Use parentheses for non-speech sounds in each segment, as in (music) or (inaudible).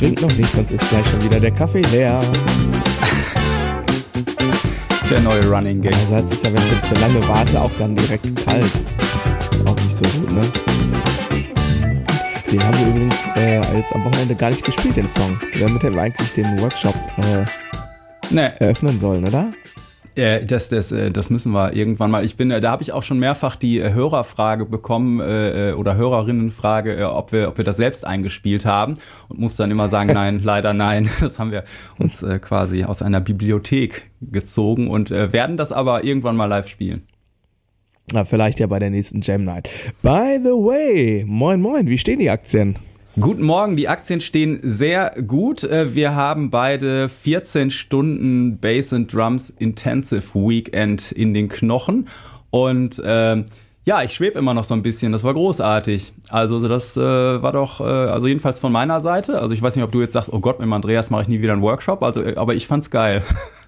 trinke noch nicht, sonst ist gleich schon wieder der Kaffee leer. Der neue Running Game. Einerseits ist ja, wenn ich jetzt zu lange warte, auch dann direkt kalt. Auch nicht so gut, ne? Den haben wir übrigens äh, jetzt am Wochenende gar nicht gespielt, den Song. Damit hätten wir eigentlich den Workshop äh, nee. eröffnen sollen, oder? Äh, das, das, äh, das müssen wir irgendwann mal. Ich bin, äh, da habe ich auch schon mehrfach die äh, Hörerfrage bekommen äh, oder Hörerinnenfrage, äh, ob wir, ob wir das selbst eingespielt haben und muss dann immer sagen, nein, (laughs) leider nein. (laughs) Das haben wir uns äh, quasi aus einer Bibliothek gezogen und äh, werden das aber irgendwann mal live spielen. Na, vielleicht ja bei der nächsten Jam Night. By the way, moin moin, wie stehen die Aktien? Guten Morgen, die Aktien stehen sehr gut. Äh, wir haben beide 14 Stunden Bass and Drums Intensive Weekend in den Knochen und äh, ja, ich schwebe immer noch so ein bisschen. Das war großartig. Also das äh, war doch, äh, also jedenfalls von meiner Seite. Also ich weiß nicht, ob du jetzt sagst, oh Gott, mit dem Andreas mache ich nie wieder einen Workshop. Also, äh, aber ich fand's geil. (laughs)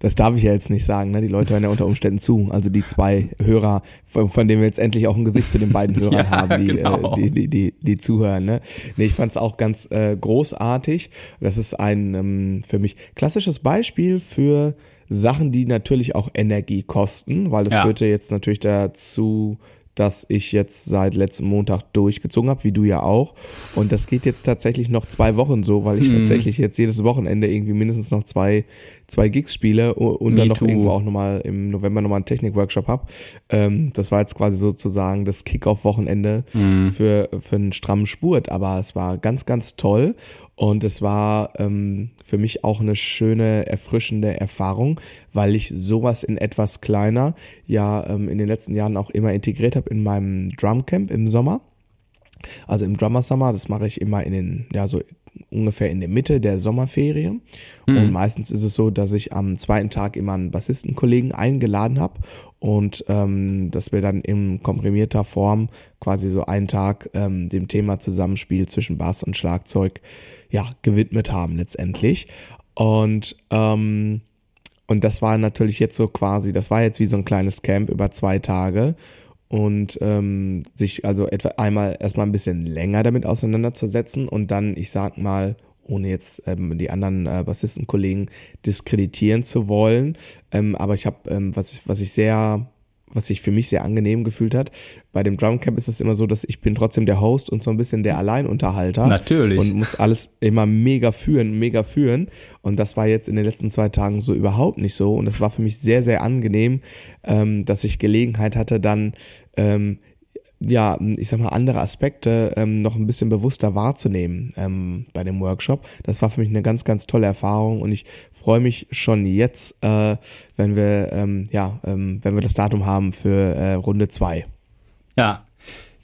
das darf ich ja jetzt nicht sagen, ne? Die Leute hören ja unter Umständen zu. Also die zwei Hörer, von, von denen wir jetzt endlich auch ein Gesicht zu den beiden (laughs) Hörern ja, haben, die, genau. äh, die, die, die, die zuhören. Ne? Nee, ich fand es auch ganz äh, großartig. Das ist ein ähm, für mich klassisches Beispiel für Sachen, die natürlich auch Energie kosten, weil das ja. führte jetzt natürlich dazu, dass ich jetzt seit letztem Montag durchgezogen habe, wie du ja auch. Und das geht jetzt tatsächlich noch zwei Wochen so, weil ich hm. tatsächlich jetzt jedes Wochenende irgendwie mindestens noch zwei, zwei Gigs spiele und Me dann noch too. irgendwo auch nochmal im November nochmal einen Technik-Workshop habe. Ähm, das war jetzt quasi sozusagen das Kick-Off-Wochenende hm. für, für einen strammen Spurt. Aber es war ganz, ganz toll. Und es war ähm, für mich auch eine schöne, erfrischende Erfahrung, weil ich sowas in etwas kleiner ja ähm, in den letzten Jahren auch immer integriert habe in meinem Drumcamp im Sommer. Also im Drummer Summer, das mache ich immer in den, ja, so ungefähr in der Mitte der Sommerferien. Mhm. Und meistens ist es so, dass ich am zweiten Tag immer einen Bassistenkollegen eingeladen habe und ähm, dass wir dann in komprimierter Form quasi so einen Tag ähm, dem Thema Zusammenspiel zwischen Bass und Schlagzeug ja, gewidmet haben letztendlich. Und, ähm, und das war natürlich jetzt so quasi, das war jetzt wie so ein kleines Camp über zwei Tage und ähm, sich also etwa einmal erstmal ein bisschen länger damit auseinanderzusetzen und dann, ich sag mal, ohne jetzt ähm, die anderen äh, Bassistenkollegen diskreditieren zu wollen, ähm, aber ich habe, ähm, was ich, was ich sehr was sich für mich sehr angenehm gefühlt hat. Bei dem Drumcamp ist es immer so, dass ich bin trotzdem der Host und so ein bisschen der Alleinunterhalter. Natürlich. Und muss alles immer mega führen, mega führen. Und das war jetzt in den letzten zwei Tagen so überhaupt nicht so. Und das war für mich sehr, sehr angenehm, ähm, dass ich Gelegenheit hatte, dann ähm, ja, ich sag mal, andere Aspekte ähm, noch ein bisschen bewusster wahrzunehmen ähm, bei dem Workshop. Das war für mich eine ganz, ganz tolle Erfahrung und ich freue mich schon jetzt, äh, wenn wir, ähm, ja, ähm, wenn wir das Datum haben für äh, Runde zwei. Ja,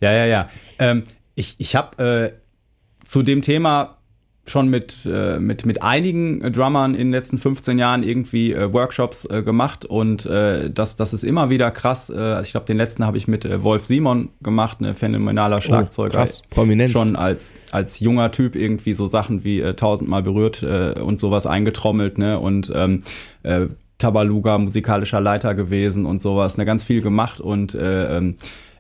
ja, ja, ja. Ähm, ich ich habe äh, zu dem Thema schon mit, äh, mit, mit einigen Drummern in den letzten 15 Jahren irgendwie äh, Workshops äh, gemacht und äh, das, das ist immer wieder krass. Äh, also ich glaube, den letzten habe ich mit äh, Wolf Simon gemacht, eine phänomenaler oh, Schlagzeuger. Oh, krass, prominent. Schon als, als junger Typ irgendwie so Sachen wie äh, tausendmal berührt äh, und sowas eingetrommelt, ne? Und ähm, äh, Tabaluga musikalischer Leiter gewesen und sowas, ne, ganz viel gemacht und äh, ähm, äh,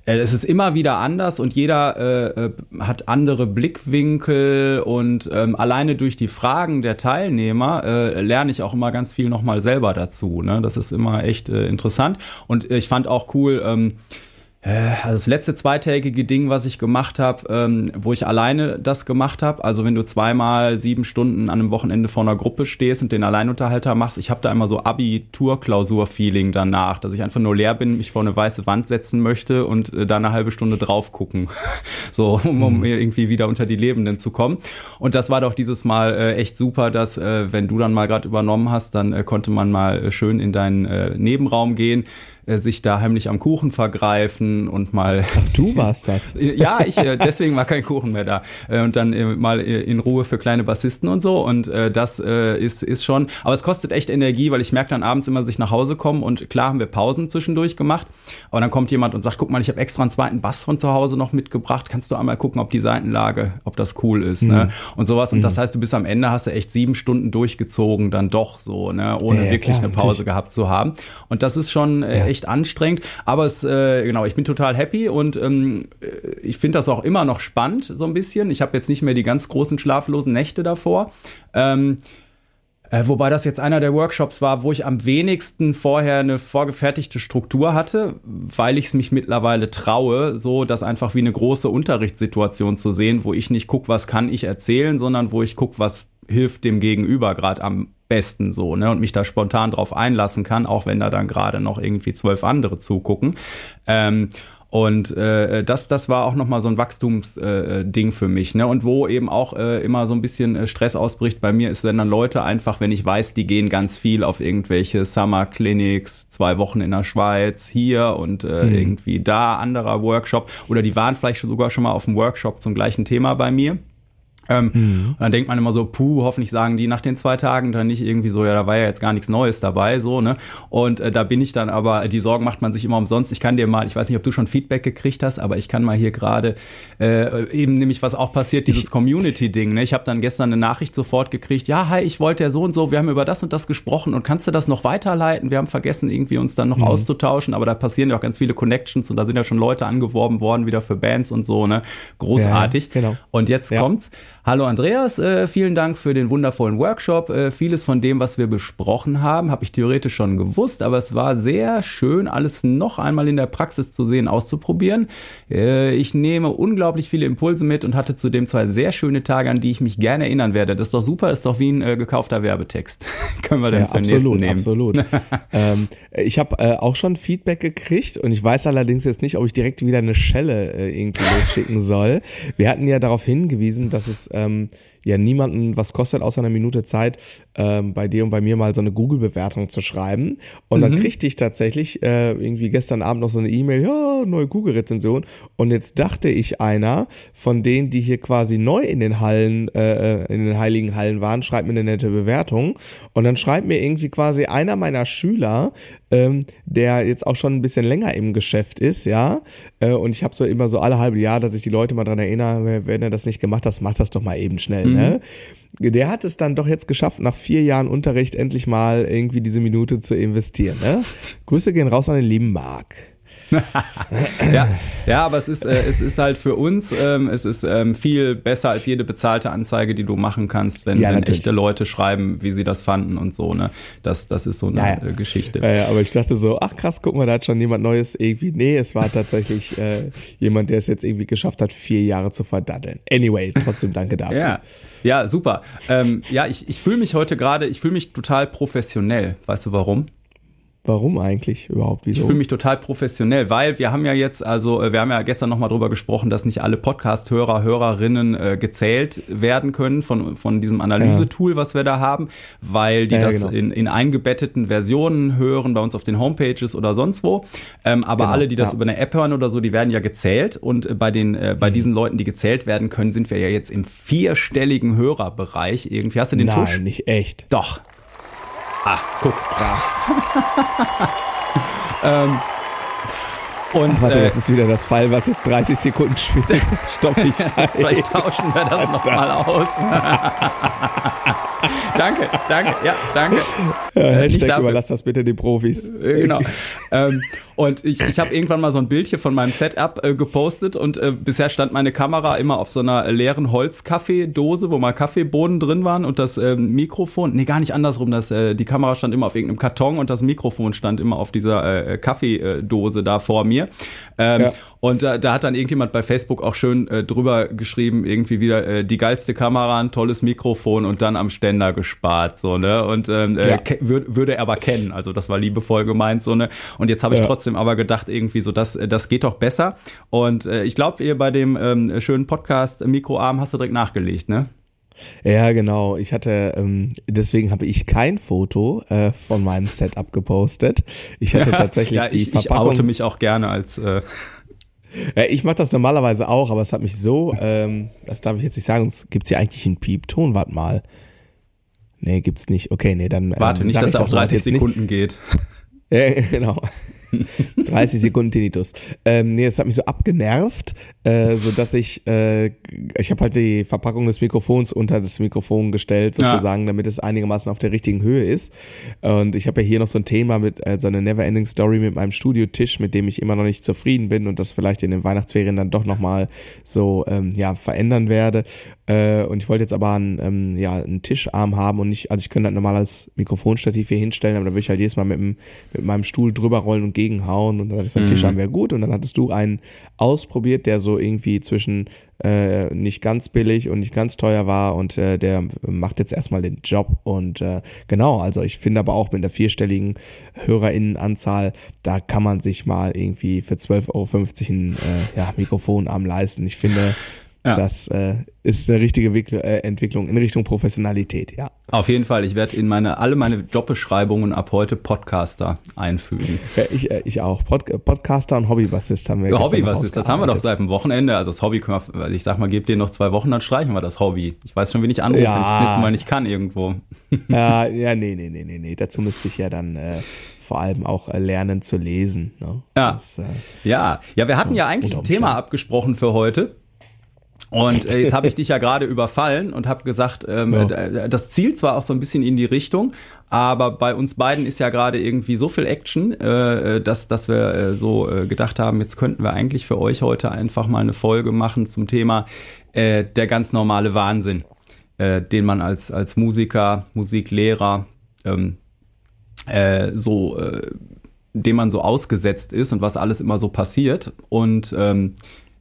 es ist immer wieder anders und jeder äh, äh, hat andere Blickwinkel und ähm, alleine durch die Fragen der Teilnehmer äh, lerne ich auch immer ganz viel nochmal selber dazu. Ne? Das ist immer echt äh, interessant und ich fand auch cool, ähm, äh, also das letzte zweitägige Ding, was ich gemacht habe, ähm, wo ich alleine das gemacht habe, also wenn du zweimal sieben Stunden an einem Wochenende vor einer Gruppe stehst und den Alleinunterhalter machst, ich habe da immer so Abitur-Klausur-Feeling danach, dass ich einfach nur leer bin, mich vor eine weiße Wand setzen möchte und äh, da eine halbe Stunde drauf gucken, (laughs) so um, um mhm. irgendwie wieder unter die Lebenden zu kommen. Und das war doch dieses Mal äh, echt super, dass äh, wenn du dann mal gerade übernommen hast, dann äh, konnte man mal äh, schön in deinen äh, Nebenraum gehen äh, sich da heimlich am Kuchen vergreifen und mal. Ach, du warst das. (laughs) ja, ich, äh, deswegen war kein Kuchen mehr da. Äh, und dann äh, mal äh, in Ruhe für kleine Bassisten und so. Und äh, das äh, ist, ist schon, aber es kostet echt Energie, weil ich merke dann abends immer, dass ich nach Hause komme und klar haben wir Pausen zwischendurch gemacht. Aber dann kommt jemand und sagt, guck mal, ich habe extra einen zweiten Bass von zu Hause noch mitgebracht. Kannst du einmal gucken, ob die Seitenlage, ob das cool ist, mhm. ne? Und sowas. Und mhm. das heißt, du bist am Ende, hast du echt sieben Stunden durchgezogen, dann doch so, ne? Ohne ja, wirklich klar, eine Pause natürlich. gehabt zu haben. Und das ist schon äh, ja, echt anstrengend. Aber es, äh, genau, ich bin total happy und ähm, ich finde das auch immer noch spannend, so ein bisschen. Ich habe jetzt nicht mehr die ganz großen schlaflosen Nächte davor. Ähm, äh, wobei das jetzt einer der Workshops war, wo ich am wenigsten vorher eine vorgefertigte Struktur hatte, weil ich es mich mittlerweile traue, so das einfach wie eine große Unterrichtssituation zu sehen, wo ich nicht gucke, was kann ich erzählen, sondern wo ich gucke, was hilft dem Gegenüber gerade am besten so, ne? Und mich da spontan drauf einlassen kann, auch wenn da dann gerade noch irgendwie zwölf andere zugucken. Ähm, und äh, das, das war auch nochmal so ein Wachstumsding äh, für mich. Ne? Und wo eben auch äh, immer so ein bisschen äh, Stress ausbricht bei mir, ist, wenn dann Leute einfach, wenn ich weiß, die gehen ganz viel auf irgendwelche Summer Clinics, zwei Wochen in der Schweiz, hier und äh, mhm. irgendwie da, anderer Workshop. Oder die waren vielleicht sogar schon mal auf einem Workshop zum gleichen Thema bei mir. Ähm, mhm. dann denkt man immer so, puh, hoffentlich sagen die nach den zwei Tagen dann nicht irgendwie so, ja, da war ja jetzt gar nichts Neues dabei, so, ne? Und äh, da bin ich dann aber, die Sorgen macht man sich immer umsonst. Ich kann dir mal, ich weiß nicht, ob du schon Feedback gekriegt hast, aber ich kann mal hier gerade äh, eben nämlich, was auch passiert, dieses Community-Ding, ne? Ich habe dann gestern eine Nachricht sofort gekriegt, ja, hi, ich wollte ja so und so, wir haben über das und das gesprochen und kannst du das noch weiterleiten? Wir haben vergessen, irgendwie uns dann noch mhm. auszutauschen, aber da passieren ja auch ganz viele Connections und da sind ja schon Leute angeworben worden, wieder für Bands und so, ne? Großartig. Ja, genau. Und jetzt ja. kommt's. Hallo Andreas, äh, vielen Dank für den wundervollen Workshop. Äh, vieles von dem, was wir besprochen haben, habe ich theoretisch schon gewusst, aber es war sehr schön, alles noch einmal in der Praxis zu sehen, auszuprobieren. Äh, ich nehme unglaublich viele Impulse mit und hatte zudem zwei sehr schöne Tage, an die ich mich gerne erinnern werde. Das ist doch super, ist doch wie ein äh, gekaufter Werbetext. (laughs) Können wir den ja, für absolut, nehmen? Absolut, (laughs) ähm, Ich habe äh, auch schon Feedback gekriegt und ich weiß allerdings jetzt nicht, ob ich direkt wieder eine Schelle äh, irgendwie losschicken soll. Wir hatten ja darauf hingewiesen, dass es ähm, ja niemanden was kostet, außer einer Minute Zeit, ähm, bei dir und bei mir mal so eine Google-Bewertung zu schreiben. Und mhm. dann kriegte ich tatsächlich äh, irgendwie gestern Abend noch so eine E-Mail, ja, neue Google-Rezension. Und jetzt dachte ich, einer von denen, die hier quasi neu in den Hallen, äh, äh, in den heiligen Hallen waren, schreibt mir eine nette Bewertung. Und dann schreibt mir irgendwie quasi einer meiner Schüler, ähm, der jetzt auch schon ein bisschen länger im Geschäft ist, ja. Äh, und ich habe so immer so alle halbe Jahr, dass ich die Leute mal dran erinnere, wenn er das nicht gemacht hat, mach das doch mal eben schnell, mhm. ne? Der hat es dann doch jetzt geschafft, nach vier Jahren Unterricht endlich mal irgendwie diese Minute zu investieren. Ne? Grüße gehen raus an den lieben Marc. Ja, ja, aber es ist, äh, es ist halt für uns, ähm, es ist ähm, viel besser als jede bezahlte Anzeige, die du machen kannst, wenn, ja, wenn echte Leute schreiben, wie sie das fanden und so. Ne? Das, das ist so eine ja, ja. Äh, Geschichte. Ja, ja, aber ich dachte so, ach krass, guck mal, da hat schon jemand Neues irgendwie. Nee, es war tatsächlich äh, jemand, der es jetzt irgendwie geschafft hat, vier Jahre zu verdaddeln. Anyway, trotzdem danke dafür. Ja, ja super. Ähm, ja, ich, ich fühle mich heute gerade, ich fühle mich total professionell. Weißt du warum? Warum eigentlich überhaupt? Wieso? Ich fühle mich total professionell, weil wir haben ja jetzt, also äh, wir haben ja gestern nochmal drüber gesprochen, dass nicht alle Podcast-Hörer, Hörerinnen äh, gezählt werden können von, von diesem Analysetool, was wir da haben, weil die ja, das genau. in, in eingebetteten Versionen hören, bei uns auf den Homepages oder sonst wo. Ähm, aber genau, alle, die das ja. über eine App hören oder so, die werden ja gezählt. Und äh, bei den, äh, bei mhm. diesen Leuten, die gezählt werden können, sind wir ja jetzt im vierstelligen Hörerbereich. Irgendwie hast du den Nein, Tusch? nicht echt. Doch. Ah, guck. Krass. (laughs) ähm, und, Ach, warte, äh, das ist wieder das Fall, was jetzt 30 Sekunden spielt. (laughs) Stopp ich. Vielleicht (laughs) tauschen wir das nochmal aus. danke, danke, ja, danke. Ja, Hashtag überlass das bitte den Profis. Äh, genau. ähm, und ich, ich habe irgendwann mal so ein Bildchen von meinem Setup äh, gepostet und äh, bisher stand meine Kamera immer auf so einer leeren Holzkaffeedose, wo mal Kaffeebohnen drin waren und das äh, Mikrofon, nee, gar nicht andersrum, das, äh, die Kamera stand immer auf irgendeinem Karton und das Mikrofon stand immer auf dieser äh, Kaffeedose da vor mir. Ähm, ja. Und da, da hat dann irgendjemand bei Facebook auch schön äh, drüber geschrieben, irgendwie wieder äh, die geilste Kamera, ein tolles Mikrofon und dann am Ständer gespart, so, ne? Und ähm, äh, ja. äh, würd, würde er aber kennen. Also das war liebevoll gemeint, so, ne? Und jetzt habe ich ja. trotzdem aber gedacht, irgendwie so, das, äh, das geht doch besser. Und äh, ich glaube, ihr bei dem ähm, schönen Podcast Mikroarm hast du direkt nachgelegt, ne? Ja, genau. Ich hatte, ähm, deswegen habe ich kein Foto äh, von meinem Setup gepostet. Ich hatte (laughs) tatsächlich ja, ich, die Verpackung. Ich oute mich auch gerne als äh, (laughs) ich mache das normalerweise auch, aber es hat mich so, ähm, das darf ich jetzt nicht sagen, gibt es hier eigentlich einen Piepton? Warte mal. Nee, gibt's nicht. Okay, nee, dann. Ähm, Warte, nicht, dass er auf 30 Sekunden nicht. geht. (laughs) Ja, genau. (laughs) 30 Sekunden Tinnitus. Ähm, nee, es hat mich so abgenervt, äh, so dass ich, äh, ich habe halt die Verpackung des Mikrofons unter das Mikrofon gestellt, sozusagen, ja. damit es einigermaßen auf der richtigen Höhe ist. Und ich habe ja hier noch so ein Thema mit, äh, so eine Neverending Story mit meinem Studiotisch, mit dem ich immer noch nicht zufrieden bin und das vielleicht in den Weihnachtsferien dann doch nochmal so, ähm, ja, verändern werde. Äh, und ich wollte jetzt aber einen, ähm, ja, einen Tischarm haben und nicht, also ich könnte halt normal als Mikrofonstativ hier hinstellen, aber da würde ich halt jedes Mal mit, dem, mit meinem Stuhl drüber rollen und gegenhauen und dann dachte ich, mhm. Tischarm wäre gut und dann hattest du einen ausprobiert, der so irgendwie zwischen äh, nicht ganz billig und nicht ganz teuer war und äh, der macht jetzt erstmal den Job und äh, genau, also ich finde aber auch mit der vierstelligen HörerInnenanzahl, da kann man sich mal irgendwie für 12,50 Euro ein äh, ja, Mikrofonarm leisten. Ich finde, ja. Das äh, ist eine richtige äh, Entwicklung in Richtung Professionalität, ja. Auf jeden Fall. Ich werde in meine alle meine Jobbeschreibungen ab heute Podcaster einfügen. Ja, ich, äh, ich auch. Pod Podcaster und Hobbybassist haben wir. Ja, Hobbybassist, das haben wir doch seit dem Wochenende. Also das Hobby können wir, ich sag mal, gebt dir noch zwei Wochen, dann streichen wir das Hobby. Ich weiß schon, wen ich anrufe, ja. wenn ich das nächste Mal nicht kann irgendwo. Ja, (laughs) ja, nee, nee, nee, nee, nee. Dazu müsste ich ja dann äh, vor allem auch äh, lernen zu lesen. Ne? Ja. Das, äh, ja, ja, wir hatten ja eigentlich ein Thema abgesprochen für heute. Und äh, jetzt habe ich (laughs) dich ja gerade überfallen und habe gesagt, ähm, ja. das zielt zwar auch so ein bisschen in die Richtung, aber bei uns beiden ist ja gerade irgendwie so viel Action, äh, dass, dass wir äh, so äh, gedacht haben, jetzt könnten wir eigentlich für euch heute einfach mal eine Folge machen zum Thema äh, der ganz normale Wahnsinn, äh, den man als, als Musiker, Musiklehrer ähm, äh, so, äh, dem man so ausgesetzt ist und was alles immer so passiert. Und ähm,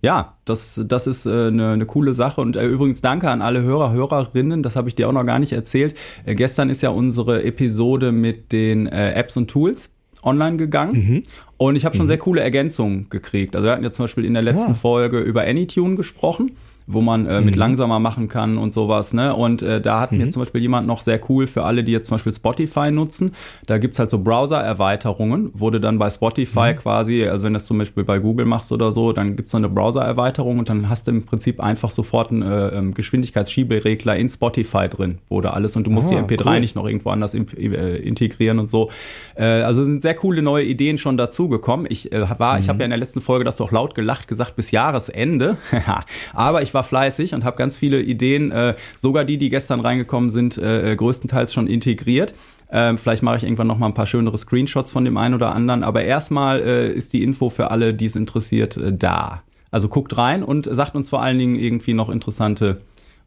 ja, das, das ist äh, eine, eine coole Sache. Und äh, übrigens danke an alle Hörer, Hörerinnen. Das habe ich dir auch noch gar nicht erzählt. Äh, gestern ist ja unsere Episode mit den äh, Apps und Tools online gegangen. Mhm. Und ich habe schon mhm. sehr coole Ergänzungen gekriegt. Also wir hatten ja zum Beispiel in der letzten ja. Folge über Anytune gesprochen wo man äh, mit mhm. langsamer machen kann und sowas. Ne? Und äh, da hat mhm. mir zum Beispiel jemand noch sehr cool für alle, die jetzt zum Beispiel Spotify nutzen. Da gibt's halt so Browser-Erweiterungen, du dann bei Spotify mhm. quasi, also wenn du das zum Beispiel bei Google machst oder so, dann gibt's so eine Browser-Erweiterung und dann hast du im Prinzip einfach sofort einen äh, ähm, Geschwindigkeitsschieberegler in Spotify drin, du alles und du musst ah, die MP3 cool. nicht noch irgendwo anders in, äh, integrieren und so. Äh, also sind sehr coole neue Ideen schon dazugekommen. Ich äh, war, ich habe mhm. ja in der letzten Folge das doch laut gelacht gesagt, bis Jahresende. (laughs) Aber ich war fleißig und habe ganz viele Ideen, äh, sogar die, die gestern reingekommen sind, äh, äh, größtenteils schon integriert. Ähm, vielleicht mache ich irgendwann noch mal ein paar schönere Screenshots von dem einen oder anderen. Aber erstmal äh, ist die Info für alle, die es interessiert, äh, da. Also guckt rein und sagt uns vor allen Dingen irgendwie noch interessante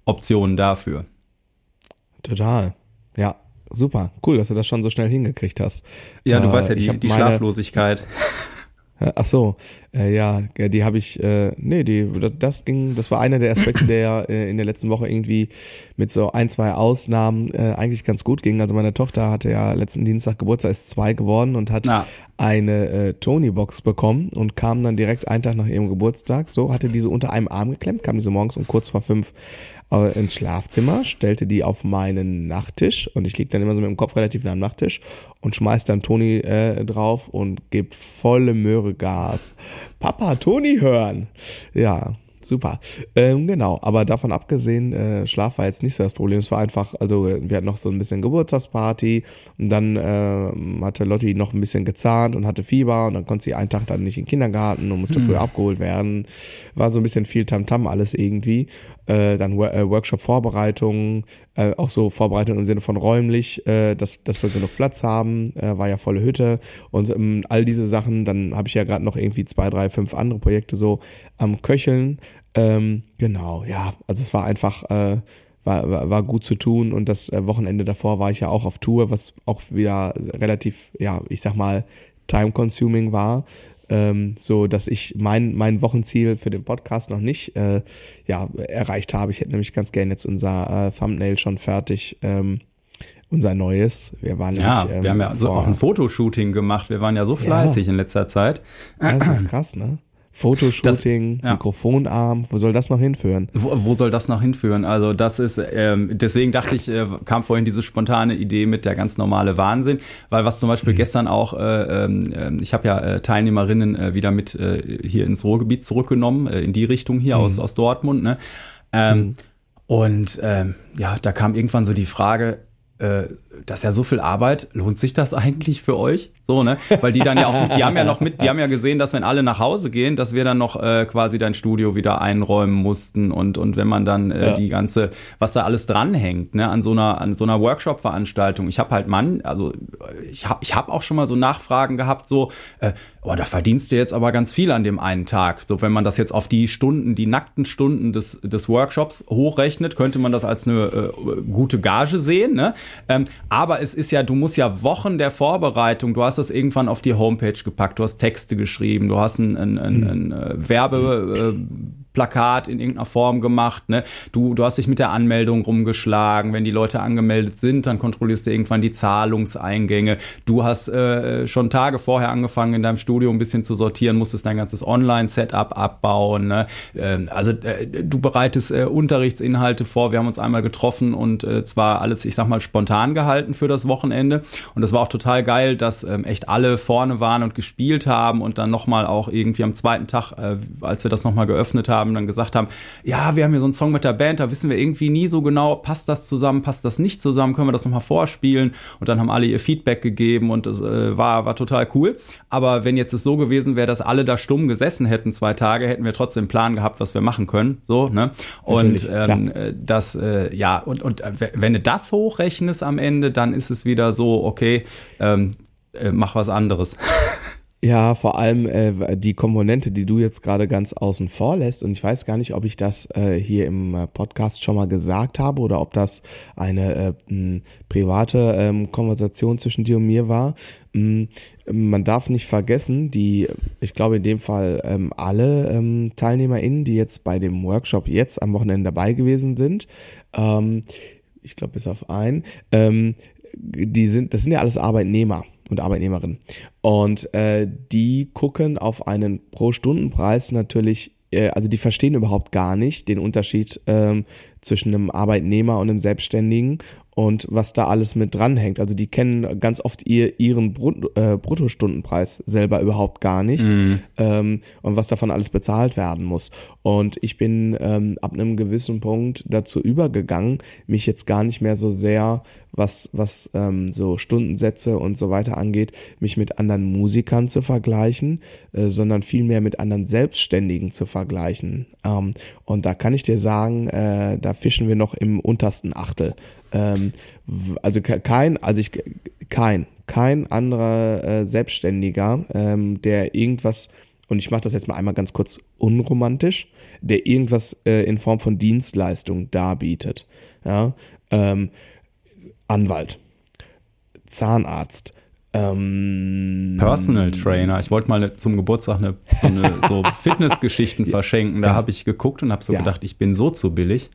Optionen dafür. Total. Ja, super. Cool, dass du das schon so schnell hingekriegt hast. Ja, du äh, weißt ja, die, die Schlaflosigkeit. Ach so, äh, ja, die habe ich, äh, nee, die, das ging, das war einer der Aspekte, der äh, in der letzten Woche irgendwie mit so ein, zwei Ausnahmen äh, eigentlich ganz gut ging. Also meine Tochter hatte ja letzten Dienstag Geburtstag, ist zwei geworden und hat ja. eine äh, Tony-Box bekommen und kam dann direkt einen Tag nach ihrem Geburtstag, so, hatte diese unter einem Arm geklemmt, kam diese morgens um kurz vor fünf ins Schlafzimmer, stellte die auf meinen Nachttisch und ich lieg dann immer so mit dem Kopf relativ nah am Nachttisch und schmeiß dann Toni äh, drauf und gibt volle Möhre Gas. Papa, Toni hören. Ja, super. Ähm, genau, aber davon abgesehen, äh, Schlaf war jetzt nicht so das Problem. Es war einfach, also wir hatten noch so ein bisschen Geburtstagsparty und dann äh, hatte Lotti noch ein bisschen gezahnt und hatte Fieber und dann konnte sie einen Tag dann nicht in den Kindergarten und musste hm. früher abgeholt werden. War so ein bisschen viel Tamtam -Tam alles irgendwie. Äh, dann äh, Workshop-Vorbereitungen, äh, auch so Vorbereitung im Sinne von räumlich, äh, dass, dass wir genug Platz haben, war ja volle Hütte und ähm, all diese Sachen. Dann habe ich ja gerade noch irgendwie zwei, drei, fünf andere Projekte so am Köcheln. Ähm, genau, ja, also es war einfach, äh, war, war, war gut zu tun und das äh, Wochenende davor war ich ja auch auf Tour, was auch wieder relativ, ja, ich sag mal, time-consuming war, ähm, so dass ich mein, mein Wochenziel für den Podcast noch nicht äh, ja, erreicht habe. Ich hätte nämlich ganz gerne jetzt unser äh, Thumbnail schon fertig. Ähm, unser neues. Wir waren ja, nämlich, ähm, wir haben ja so auch ein Fotoshooting gemacht. Wir waren ja so fleißig ja. in letzter Zeit. Ja, das ist krass, ne? Fotoshooting, das, ja. Mikrofonarm, wo soll das noch hinführen? Wo, wo soll das noch hinführen? Also das ist, ähm, deswegen dachte ich, äh, kam vorhin diese spontane Idee mit der ganz normale Wahnsinn, weil was zum Beispiel mhm. gestern auch, äh, äh, ich habe ja äh, Teilnehmerinnen äh, wieder mit äh, hier ins Ruhrgebiet zurückgenommen, äh, in die Richtung hier mhm. aus, aus Dortmund, ne? Ähm, mhm. Und ähm, ja, da kam irgendwann so die Frage, äh, das ist ja so viel Arbeit, lohnt sich das eigentlich für euch? So, ne? Weil die dann ja auch, die haben ja noch mit, die haben ja gesehen, dass wenn alle nach Hause gehen, dass wir dann noch äh, quasi dein Studio wieder einräumen mussten und und wenn man dann äh, ja. die ganze, was da alles dranhängt, ne, an so einer an so einer Workshop-Veranstaltung. Ich habe halt Mann, also ich habe ich habe auch schon mal so Nachfragen gehabt, so, äh, oh, da verdienst du jetzt aber ganz viel an dem einen Tag. So, wenn man das jetzt auf die Stunden, die nackten Stunden des des Workshops hochrechnet, könnte man das als eine äh, gute Gage sehen, ne? Ähm, aber es ist ja, du musst ja Wochen der Vorbereitung, du hast das irgendwann auf die Homepage gepackt, du hast Texte geschrieben, du hast ein, ein, ein, ein, ein Werbe. Äh, Plakat in irgendeiner Form gemacht. Ne? Du, du hast dich mit der Anmeldung rumgeschlagen. Wenn die Leute angemeldet sind, dann kontrollierst du irgendwann die Zahlungseingänge. Du hast äh, schon Tage vorher angefangen, in deinem Studio ein bisschen zu sortieren, musstest dein ganzes Online-Setup abbauen. Ne? Ähm, also äh, du bereitest äh, Unterrichtsinhalte vor. Wir haben uns einmal getroffen und äh, zwar alles, ich sag mal, spontan gehalten für das Wochenende. Und das war auch total geil, dass ähm, echt alle vorne waren und gespielt haben und dann nochmal auch irgendwie am zweiten Tag, äh, als wir das nochmal geöffnet haben, haben, dann gesagt haben, ja, wir haben hier so einen Song mit der Band, da wissen wir irgendwie nie so genau, passt das zusammen, passt das nicht zusammen, können wir das nochmal vorspielen? Und dann haben alle ihr Feedback gegeben und das äh, war, war total cool. Aber wenn jetzt es so gewesen wäre, dass alle da stumm gesessen hätten zwei Tage, hätten wir trotzdem einen Plan gehabt, was wir machen können. So, ne? Und ähm, äh, das, äh, ja, und, und äh, wenn du das hochrechnest am Ende, dann ist es wieder so, okay, ähm, äh, mach was anderes. (laughs) Ja, vor allem äh, die Komponente, die du jetzt gerade ganz außen vor lässt, und ich weiß gar nicht, ob ich das äh, hier im äh, Podcast schon mal gesagt habe oder ob das eine äh, private ähm, Konversation zwischen dir und mir war. M, man darf nicht vergessen, die, ich glaube in dem Fall ähm, alle ähm, TeilnehmerInnen, die jetzt bei dem Workshop jetzt am Wochenende dabei gewesen sind, ähm, ich glaube bis auf einen, ähm, die sind, das sind ja alles Arbeitnehmer und Arbeitnehmerinnen. Und äh, die gucken auf einen Pro-Stunden-Preis natürlich, äh, also die verstehen überhaupt gar nicht den Unterschied ähm, zwischen einem Arbeitnehmer und einem Selbstständigen und was da alles mit dranhängt. Also die kennen ganz oft ihr, ihren Brut, äh, Bruttostundenpreis selber überhaupt gar nicht mhm. ähm, und was davon alles bezahlt werden muss. Und ich bin ähm, ab einem gewissen Punkt dazu übergegangen, mich jetzt gar nicht mehr so sehr, was, was ähm, so Stundensätze und so weiter angeht, mich mit anderen Musikern zu vergleichen, äh, sondern vielmehr mit anderen Selbstständigen zu vergleichen. Ähm, und da kann ich dir sagen, äh, da fischen wir noch im untersten Achtel. Ähm, also kein, also ich kein, kein anderer äh, Selbstständiger, ähm, der irgendwas, und ich mache das jetzt mal einmal ganz kurz unromantisch, der irgendwas äh, in Form von Dienstleistung darbietet. Ja, ähm, Anwalt, Zahnarzt, ähm, Personal Trainer. Ich wollte mal zum Geburtstag eine, so, eine, so (laughs) Fitnessgeschichten verschenken. Da ja. habe ich geguckt und habe so ja. gedacht, ich bin so zu billig.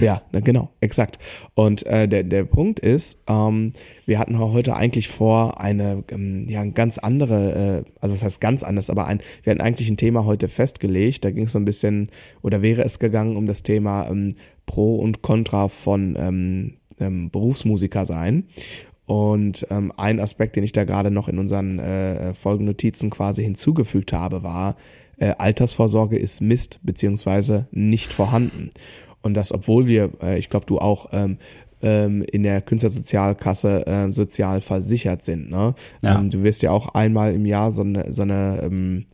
Ja, genau, exakt. Und äh, der, der Punkt ist, ähm, wir hatten heute eigentlich vor, eine ähm, ja, ganz andere, äh, also was heißt ganz anders, aber ein, wir hatten eigentlich ein Thema heute festgelegt. Da ging es so ein bisschen, oder wäre es gegangen um das Thema ähm, Pro und Contra von ähm, ähm, Berufsmusiker sein. Und ähm, ein Aspekt, den ich da gerade noch in unseren äh, Folgennotizen quasi hinzugefügt habe, war, äh, Altersvorsorge ist Mist beziehungsweise nicht vorhanden. Und das, obwohl wir, äh, ich glaube, du auch ähm, ähm, in der Künstlersozialkasse äh, sozial versichert sind. Ne? Ja. Ähm, du wirst ja auch einmal im Jahr so eine, so eine ähm,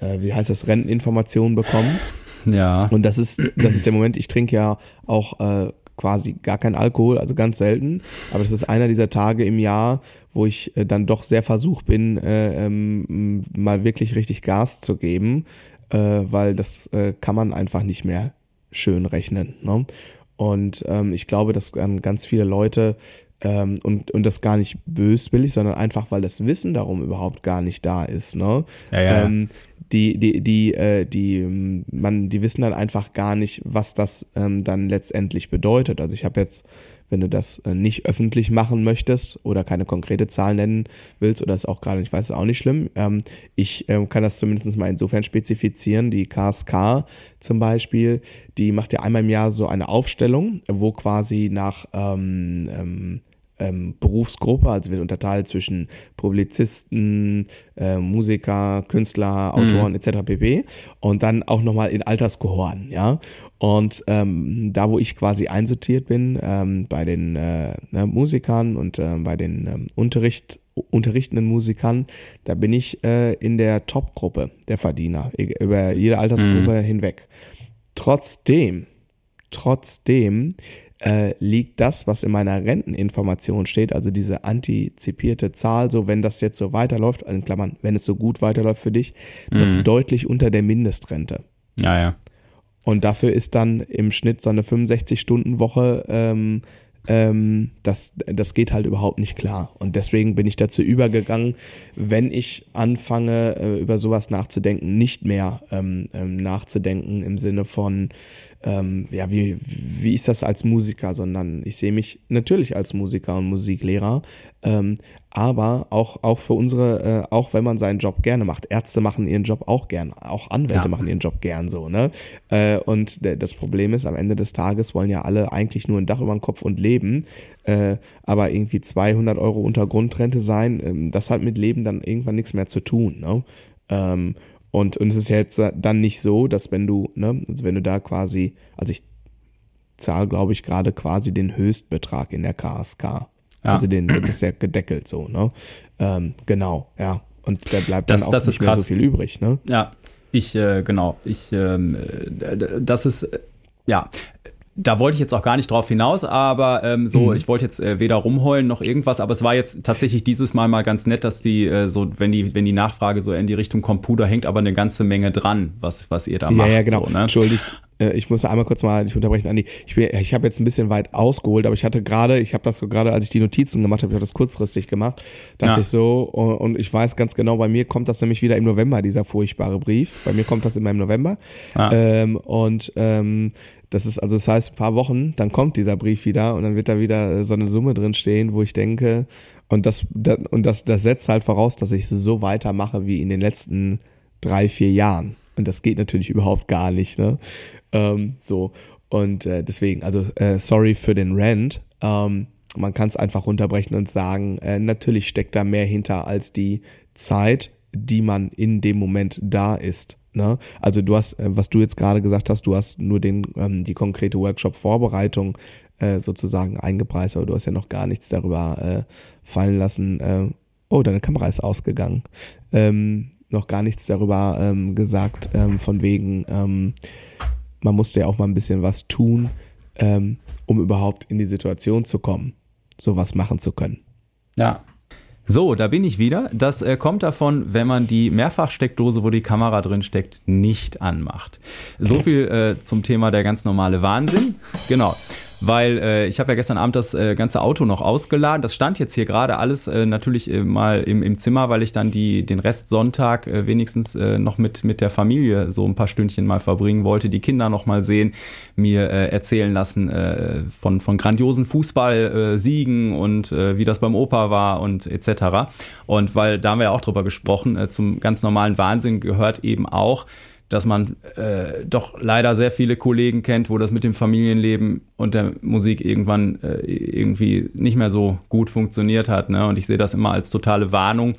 äh, wie heißt das, Renteninformation bekommen. Ja. Und das ist, das ist der Moment, ich trinke ja auch äh, quasi gar kein Alkohol, also ganz selten. Aber das ist einer dieser Tage im Jahr, wo ich äh, dann doch sehr versucht bin, äh, ähm, mal wirklich richtig Gas zu geben, äh, weil das äh, kann man einfach nicht mehr schön rechnen. Ne? Und ähm, ich glaube, dass ganz viele Leute ähm, und, und das gar nicht böswillig, sondern einfach, weil das Wissen darum überhaupt gar nicht da ist. Ne? Ja, ja. Ähm, die, die, die, äh, die, man, die wissen dann einfach gar nicht, was das ähm, dann letztendlich bedeutet. Also ich habe jetzt wenn du das äh, nicht öffentlich machen möchtest oder keine konkrete Zahl nennen willst oder es auch gerade nicht weiß, ist auch nicht schlimm. Ähm, ich ähm, kann das zumindest mal insofern spezifizieren. Die KSK zum Beispiel, die macht ja einmal im Jahr so eine Aufstellung, wo quasi nach ähm, ähm, ähm, Berufsgruppe, also wird unterteilt zwischen Publizisten, äh, Musiker, Künstler, Autoren mhm. etc. pp. Und dann auch nochmal in Alterskohorten, ja. Und ähm, da, wo ich quasi einsortiert bin, ähm, bei den äh, ne, Musikern und äh, bei den ähm, Unterricht, unterrichtenden Musikern, da bin ich äh, in der Top-Gruppe der Verdiener, über jede Altersgruppe mhm. hinweg. Trotzdem, trotzdem äh, liegt das, was in meiner Renteninformation steht, also diese antizipierte Zahl, so wenn das jetzt so weiterläuft, in Klammern, wenn es so gut weiterläuft für dich, mhm. noch deutlich unter der Mindestrente. Ja, ja. Und dafür ist dann im Schnitt so eine 65-Stunden-Woche ähm, ähm, das, das geht halt überhaupt nicht klar. Und deswegen bin ich dazu übergegangen, wenn ich anfange, äh, über sowas nachzudenken, nicht mehr ähm, ähm, nachzudenken im Sinne von, ähm, ja, wie, wie ist das als Musiker, sondern ich sehe mich natürlich als Musiker und Musiklehrer, ähm, aber auch, auch für unsere, äh, auch wenn man seinen Job gerne macht. Ärzte machen ihren Job auch gern, auch Anwälte ja. machen ihren Job gern so, ne? Äh, und das Problem ist, am Ende des Tages wollen ja alle eigentlich nur ein Dach über den Kopf und leben, äh, aber irgendwie 200 Euro unter Grundrente sein, ähm, das hat mit Leben dann irgendwann nichts mehr zu tun, ne? Ähm, und, und es ist ja jetzt dann nicht so, dass wenn du, ne, also wenn du da quasi, also ich zahle, glaube ich, gerade quasi den Höchstbetrag in der KSK. Ja. Also den, das ist ja gedeckelt so, ne? Ähm, genau, ja. Und da bleibt das, dann auch das nicht mehr so viel übrig, ne? Ja, ich, äh, genau, ich, ähm, äh, das ist, äh, ja, da wollte ich jetzt auch gar nicht drauf hinaus, aber ähm, so, mhm. ich wollte jetzt äh, weder rumheulen noch irgendwas, aber es war jetzt tatsächlich dieses Mal mal ganz nett, dass die äh, so, wenn die, wenn die Nachfrage so in die Richtung kommt, Puder hängt aber eine ganze Menge dran, was, was ihr da ja, macht. Ja, genau. So, ne? Entschuldigt. Äh, ich muss einmal kurz mal dich unterbrechen, Andi. Ich, bin, ich habe jetzt ein bisschen weit ausgeholt, aber ich hatte gerade, ich habe das so gerade, als ich die Notizen gemacht habe, ich habe das kurzfristig gemacht, dachte ja. ich so, und, und, ich weiß ganz genau, bei mir kommt das nämlich wieder im November, dieser furchtbare Brief. Bei mir kommt das immer im November. Ja. Ähm, und ähm, das ist, also das heißt, ein paar Wochen, dann kommt dieser Brief wieder und dann wird da wieder äh, so eine Summe drin stehen, wo ich denke, und das, das und das, das setzt halt voraus, dass ich so weitermache wie in den letzten drei, vier Jahren. Und das geht natürlich überhaupt gar nicht, ne? Ähm, so. Und äh, deswegen, also äh, sorry für den Rant. Ähm, man kann es einfach runterbrechen und sagen, äh, natürlich steckt da mehr hinter als die Zeit, die man in dem Moment da ist. Ne? Also du hast, äh, was du jetzt gerade gesagt hast, du hast nur den, ähm, die konkrete Workshop-Vorbereitung äh, sozusagen eingepreist, aber du hast ja noch gar nichts darüber äh, fallen lassen. Äh, oh, deine Kamera ist ausgegangen. Ähm, noch gar nichts darüber ähm, gesagt, ähm, von wegen, ähm, man musste ja auch mal ein bisschen was tun, ähm, um überhaupt in die Situation zu kommen, sowas machen zu können. Ja, so, da bin ich wieder. Das äh, kommt davon, wenn man die Mehrfachsteckdose, wo die Kamera drin steckt, nicht anmacht. So (laughs) viel äh, zum Thema der ganz normale Wahnsinn. Genau weil äh, ich habe ja gestern Abend das äh, ganze Auto noch ausgeladen. Das stand jetzt hier gerade alles äh, natürlich äh, mal im, im Zimmer, weil ich dann die, den Rest Sonntag äh, wenigstens äh, noch mit, mit der Familie so ein paar Stündchen mal verbringen wollte, die Kinder noch mal sehen, mir äh, erzählen lassen äh, von, von grandiosen Fußballsiegen äh, und äh, wie das beim Opa war und etc. Und weil da haben wir ja auch drüber gesprochen, äh, zum ganz normalen Wahnsinn gehört eben auch, dass man äh, doch leider sehr viele Kollegen kennt, wo das mit dem Familienleben und der Musik irgendwann äh, irgendwie nicht mehr so gut funktioniert hat. Ne? Und ich sehe das immer als totale Warnung.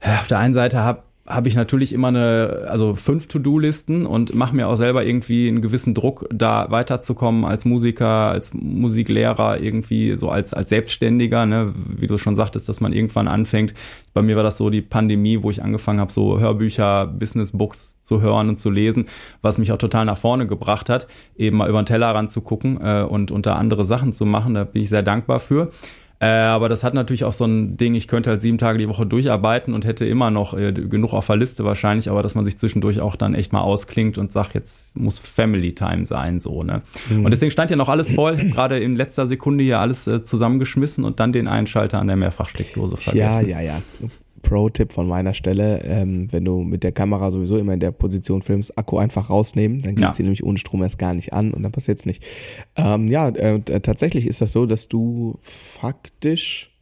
Auf der einen Seite habe habe ich natürlich immer eine, also fünf To-Do-Listen und mache mir auch selber irgendwie einen gewissen Druck, da weiterzukommen als Musiker, als Musiklehrer, irgendwie so als, als Selbstständiger, ne? wie du schon sagtest, dass man irgendwann anfängt. Bei mir war das so die Pandemie, wo ich angefangen habe, so Hörbücher, Business-Books zu hören und zu lesen, was mich auch total nach vorne gebracht hat, eben mal über den Tellerrand zu gucken äh, und unter andere Sachen zu machen. Da bin ich sehr dankbar für. Äh, aber das hat natürlich auch so ein Ding, ich könnte halt sieben Tage die Woche durcharbeiten und hätte immer noch äh, genug auf der Liste wahrscheinlich, aber dass man sich zwischendurch auch dann echt mal ausklingt und sagt, jetzt muss Family Time sein, so, ne? Mhm. Und deswegen stand ja noch alles voll, gerade in letzter Sekunde hier alles äh, zusammengeschmissen und dann den Einschalter an der Mehrfachsteckdose vergessen. Ja, ja, ja. Pro-Tipp von meiner Stelle, ähm, wenn du mit der Kamera sowieso immer in der Position filmst, Akku einfach rausnehmen, dann geht ja. sie nämlich ohne Strom erst gar nicht an und dann passiert es nicht. Ähm, ja, äh, tatsächlich ist das so, dass du faktisch,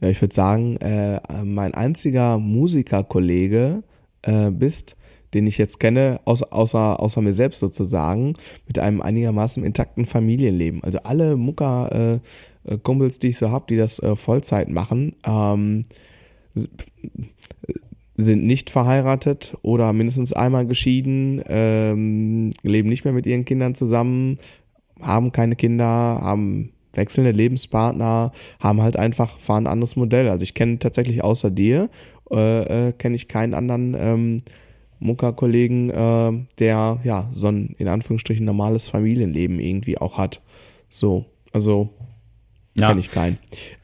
ja, ich würde sagen, äh, mein einziger Musikerkollege äh, bist, den ich jetzt kenne, außer, außer, außer mir selbst sozusagen, mit einem einigermaßen intakten Familienleben. Also alle Mucker, äh, äh, die ich so habe, die das äh, Vollzeit machen, ähm, sind nicht verheiratet oder mindestens einmal geschieden, ähm, leben nicht mehr mit ihren Kindern zusammen, haben keine Kinder, haben wechselnde Lebenspartner, haben halt einfach, fahren ein anderes Modell. Also ich kenne tatsächlich außer dir, äh, äh, kenne ich keinen anderen ähm, Muckerkollegen, äh, der ja so ein in Anführungsstrichen normales Familienleben irgendwie auch hat. So, also ja. kenne ich keinen.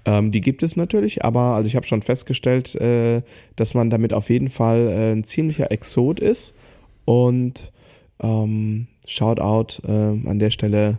Ähm, die gibt es natürlich, aber also ich habe schon festgestellt, äh, dass man damit auf jeden Fall äh, ein ziemlicher Exot ist und ähm, Shoutout äh, an der Stelle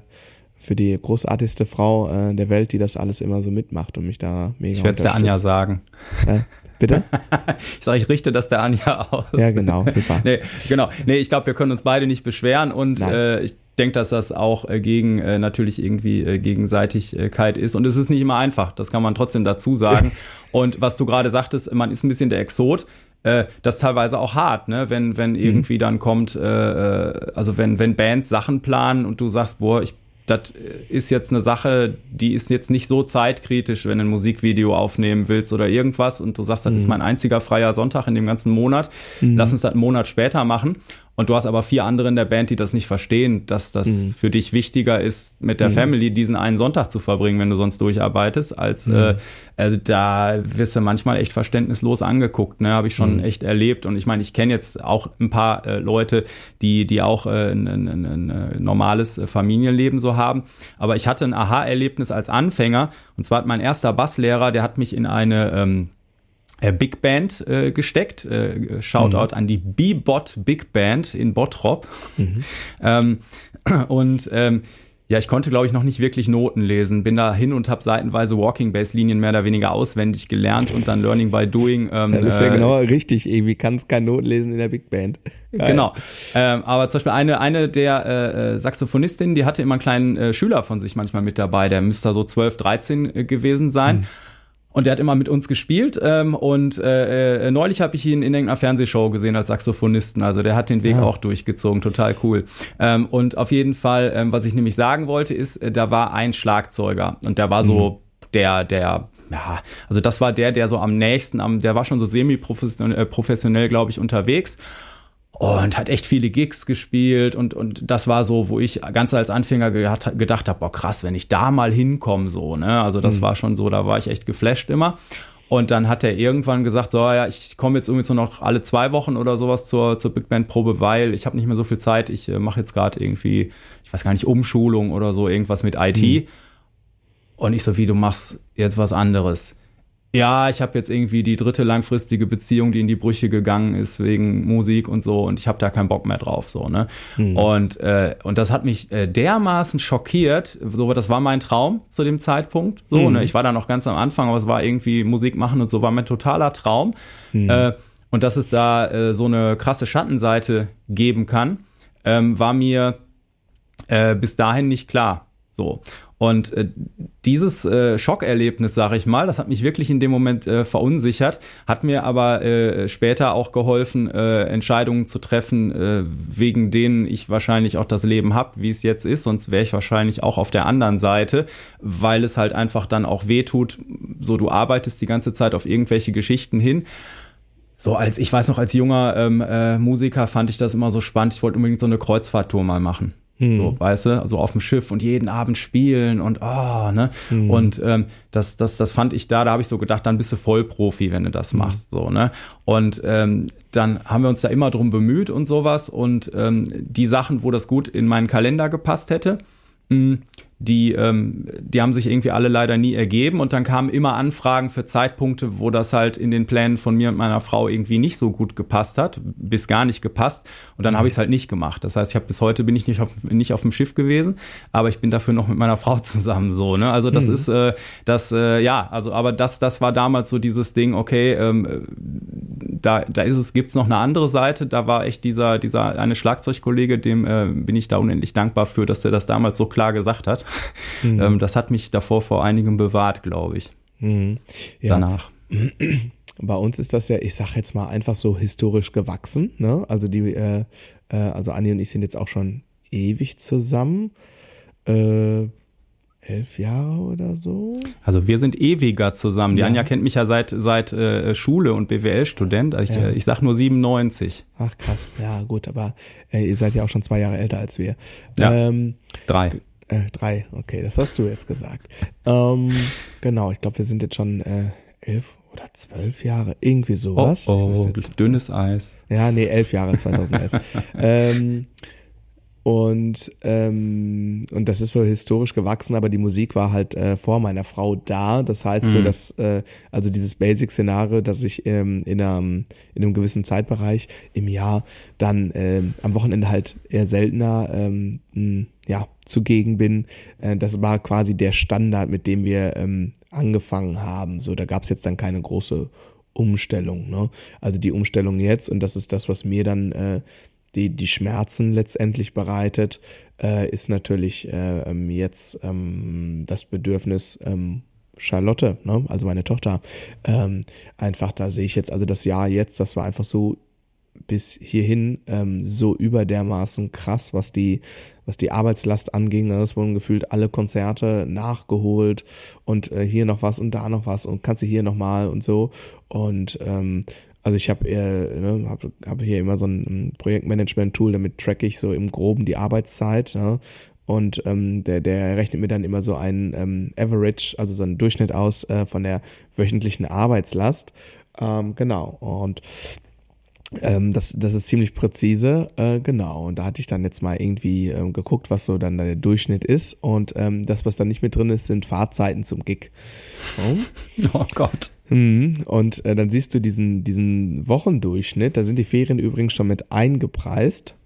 für die großartigste Frau äh, der Welt, die das alles immer so mitmacht und mich da mega Ich werde es der Anja sagen. Äh, (laughs) bitte? (laughs) ich sage, ich richte das der Anja aus. Ja, genau, super. (laughs) nee, genau. Nee, ich glaube, wir können uns beide nicht beschweren und äh, ich denke, dass das auch äh, gegen äh, natürlich irgendwie äh, Gegenseitigkeit ist. Und es ist nicht immer einfach, das kann man trotzdem dazu sagen. (laughs) und was du gerade sagtest, man ist ein bisschen der Exot. Äh, das ist teilweise auch hart, ne? Wenn, wenn mhm. irgendwie dann kommt, äh, äh, also wenn, wenn Bands Sachen planen und du sagst, boah, ich das ist jetzt eine Sache, die ist jetzt nicht so zeitkritisch, wenn du ein Musikvideo aufnehmen willst oder irgendwas und du sagst, das mhm. ist mein einziger freier Sonntag in dem ganzen Monat, mhm. lass uns das einen Monat später machen. Und du hast aber vier andere in der Band, die das nicht verstehen, dass das mhm. für dich wichtiger ist, mit der mhm. Family diesen einen Sonntag zu verbringen, wenn du sonst durcharbeitest, als mhm. äh, äh, da wirst du manchmal echt verständnislos angeguckt. Ne, habe ich schon mhm. echt erlebt. Und ich meine, ich kenne jetzt auch ein paar äh, Leute, die die auch äh, ein, ein, ein, ein äh, normales Familienleben so haben. Aber ich hatte ein Aha-Erlebnis als Anfänger. Und zwar hat mein erster Basslehrer, der hat mich in eine ähm, äh, Big Band äh, gesteckt. Äh, Shoutout mhm. an die B-Bot Big Band in Bottrop. Mhm. (laughs) Ähm, (clears throat) und ähm, ja, ich konnte, glaube ich, noch nicht wirklich Noten lesen. Bin da hin und habe seitenweise Walking Bass Linien mehr oder weniger auswendig gelernt und dann Learning by Doing. Ähm, das ist ja äh, genau richtig. Irgendwie kannst keine Noten lesen in der Big Band. Geil. Genau. Ähm, aber zum Beispiel eine, eine der äh, äh Saxophonistinnen, die hatte immer einen kleinen äh, Schüler von sich manchmal mit dabei. Der müsste so 12, 13 äh, gewesen sein. Mhm. Und der hat immer mit uns gespielt. Ähm, und äh, äh, neulich habe ich ihn in irgendeiner Fernsehshow gesehen als Saxophonisten. Also der hat den Weg ja. auch durchgezogen. Total cool. Ähm, und auf jeden Fall, ähm, was ich nämlich sagen wollte, ist, äh, da war ein Schlagzeuger. Und der war mhm. so der, der ja, also das war der, der so am nächsten, am, der war schon so semi-professionell, äh, professionell, glaube ich, unterwegs und hat echt viele Gigs gespielt und, und das war so, wo ich ganz als Anfänger gedacht, gedacht habe, boah krass, wenn ich da mal hinkomme, so, ne? Also das mhm. war schon so, da war ich echt geflasht immer. Und dann hat er irgendwann gesagt, so ja, ich komme jetzt irgendwie so noch alle zwei Wochen oder sowas zur, zur Big Band Probe, weil ich habe nicht mehr so viel Zeit. Ich äh, mache jetzt gerade irgendwie, ich weiß gar nicht, Umschulung oder so, irgendwas mit IT. Mhm. Und ich so, wie du machst jetzt was anderes ja, ich habe jetzt irgendwie die dritte langfristige Beziehung, die in die Brüche gegangen ist wegen Musik und so und ich habe da keinen Bock mehr drauf so ne mhm. und äh, und das hat mich äh, dermaßen schockiert, so das war mein Traum zu dem Zeitpunkt so mhm. ne ich war da noch ganz am Anfang, aber es war irgendwie Musik machen und so war mein totaler Traum mhm. äh, und dass es da äh, so eine krasse Schattenseite geben kann, ähm, war mir äh, bis dahin nicht klar so und äh, dieses äh, Schockerlebnis, sage ich mal, das hat mich wirklich in dem Moment äh, verunsichert, hat mir aber äh, später auch geholfen, äh, Entscheidungen zu treffen, äh, wegen denen ich wahrscheinlich auch das Leben habe, wie es jetzt ist. Sonst wäre ich wahrscheinlich auch auf der anderen Seite, weil es halt einfach dann auch wehtut. So, du arbeitest die ganze Zeit auf irgendwelche Geschichten hin so als ich weiß noch als junger ähm, äh, Musiker fand ich das immer so spannend. Ich wollte unbedingt so eine Kreuzfahrttour mal machen. Hm. So, weißt du, also auf dem Schiff und jeden Abend spielen und oh, ne? Hm. Und ähm, das, das, das fand ich da, da habe ich so gedacht, dann bist du Vollprofi, wenn du das hm. machst. So, ne? Und ähm, dann haben wir uns da immer drum bemüht und sowas. Und ähm, die Sachen, wo das gut in meinen Kalender gepasst hätte, mh, hm, die, ähm, die haben sich irgendwie alle leider nie ergeben und dann kamen immer Anfragen für Zeitpunkte, wo das halt in den Plänen von mir und meiner Frau irgendwie nicht so gut gepasst hat, bis gar nicht gepasst und dann habe ich es halt nicht gemacht. Das heißt, ich habe bis heute bin ich nicht auf, nicht auf dem Schiff gewesen, aber ich bin dafür noch mit meiner Frau (laughs) zusammen so, ne? Also das mhm. ist äh, das äh, ja, also aber das das war damals so dieses Ding, okay, ähm, da da ist es gibt's noch eine andere Seite, da war echt dieser dieser eine Schlagzeugkollege, dem äh, bin ich da unendlich dankbar für, dass er das damals so klar gesagt hat. Mhm. Ähm, das hat mich davor vor einigem bewahrt, glaube ich. Mhm. Ja. Danach. Bei uns ist das ja, ich sag jetzt mal einfach so historisch gewachsen. Ne? Also die, äh, äh, also Anni und ich sind jetzt auch schon ewig zusammen. Äh, elf Jahre oder so. Also wir sind ewiger zusammen. Die ja. Anja kennt mich ja seit seit äh, Schule und BWL-Student. Ich, ja. äh, ich sag nur 97. Ach krass, ja gut, aber äh, ihr seid ja auch schon zwei Jahre älter als wir. Ja, ähm, drei. Äh, drei, okay, das hast du jetzt gesagt. Ähm, genau, ich glaube, wir sind jetzt schon äh, elf oder zwölf Jahre, irgendwie sowas. Oh, oh dünnes Eis. Ja, nee, elf Jahre, 2011. (laughs) ähm, und, ähm, und das ist so historisch gewachsen, aber die Musik war halt äh, vor meiner Frau da. Das heißt mhm. so, dass, äh, also dieses Basic-Szenario, dass ich ähm, in, einem, in einem gewissen Zeitbereich im Jahr dann äh, am Wochenende halt eher seltener ähm, mh, ja, zugegen bin. Äh, das war quasi der Standard, mit dem wir ähm, angefangen haben. So, da gab's jetzt dann keine große Umstellung. Ne? Also die Umstellung jetzt, und das ist das, was mir dann äh, die, die Schmerzen letztendlich bereitet, äh, ist natürlich äh, ähm, jetzt ähm, das Bedürfnis, ähm, Charlotte, ne, also meine Tochter, ähm, einfach da sehe ich jetzt, also das Jahr jetzt, das war einfach so bis hierhin ähm, so überdermaßen krass, was die, was die Arbeitslast anging. Ne? Es wurden gefühlt alle Konzerte nachgeholt und äh, hier noch was und da noch was und kannst du hier noch mal und so. Und ähm, also ich habe ne, hab, hab hier immer so ein Projektmanagement-Tool, damit track ich so im Groben die Arbeitszeit. Ne? Und ähm, der, der rechnet mir dann immer so einen ähm, Average, also so einen Durchschnitt aus äh, von der wöchentlichen Arbeitslast. Ähm, genau. Und ähm, das, das ist ziemlich präzise, äh, genau. Und da hatte ich dann jetzt mal irgendwie ähm, geguckt, was so dann der Durchschnitt ist. Und ähm, das, was da nicht mit drin ist, sind Fahrzeiten zum Gig. Oh, (laughs) oh Gott. Mhm. Und äh, dann siehst du diesen, diesen Wochendurchschnitt, da sind die Ferien übrigens schon mit eingepreist. (laughs)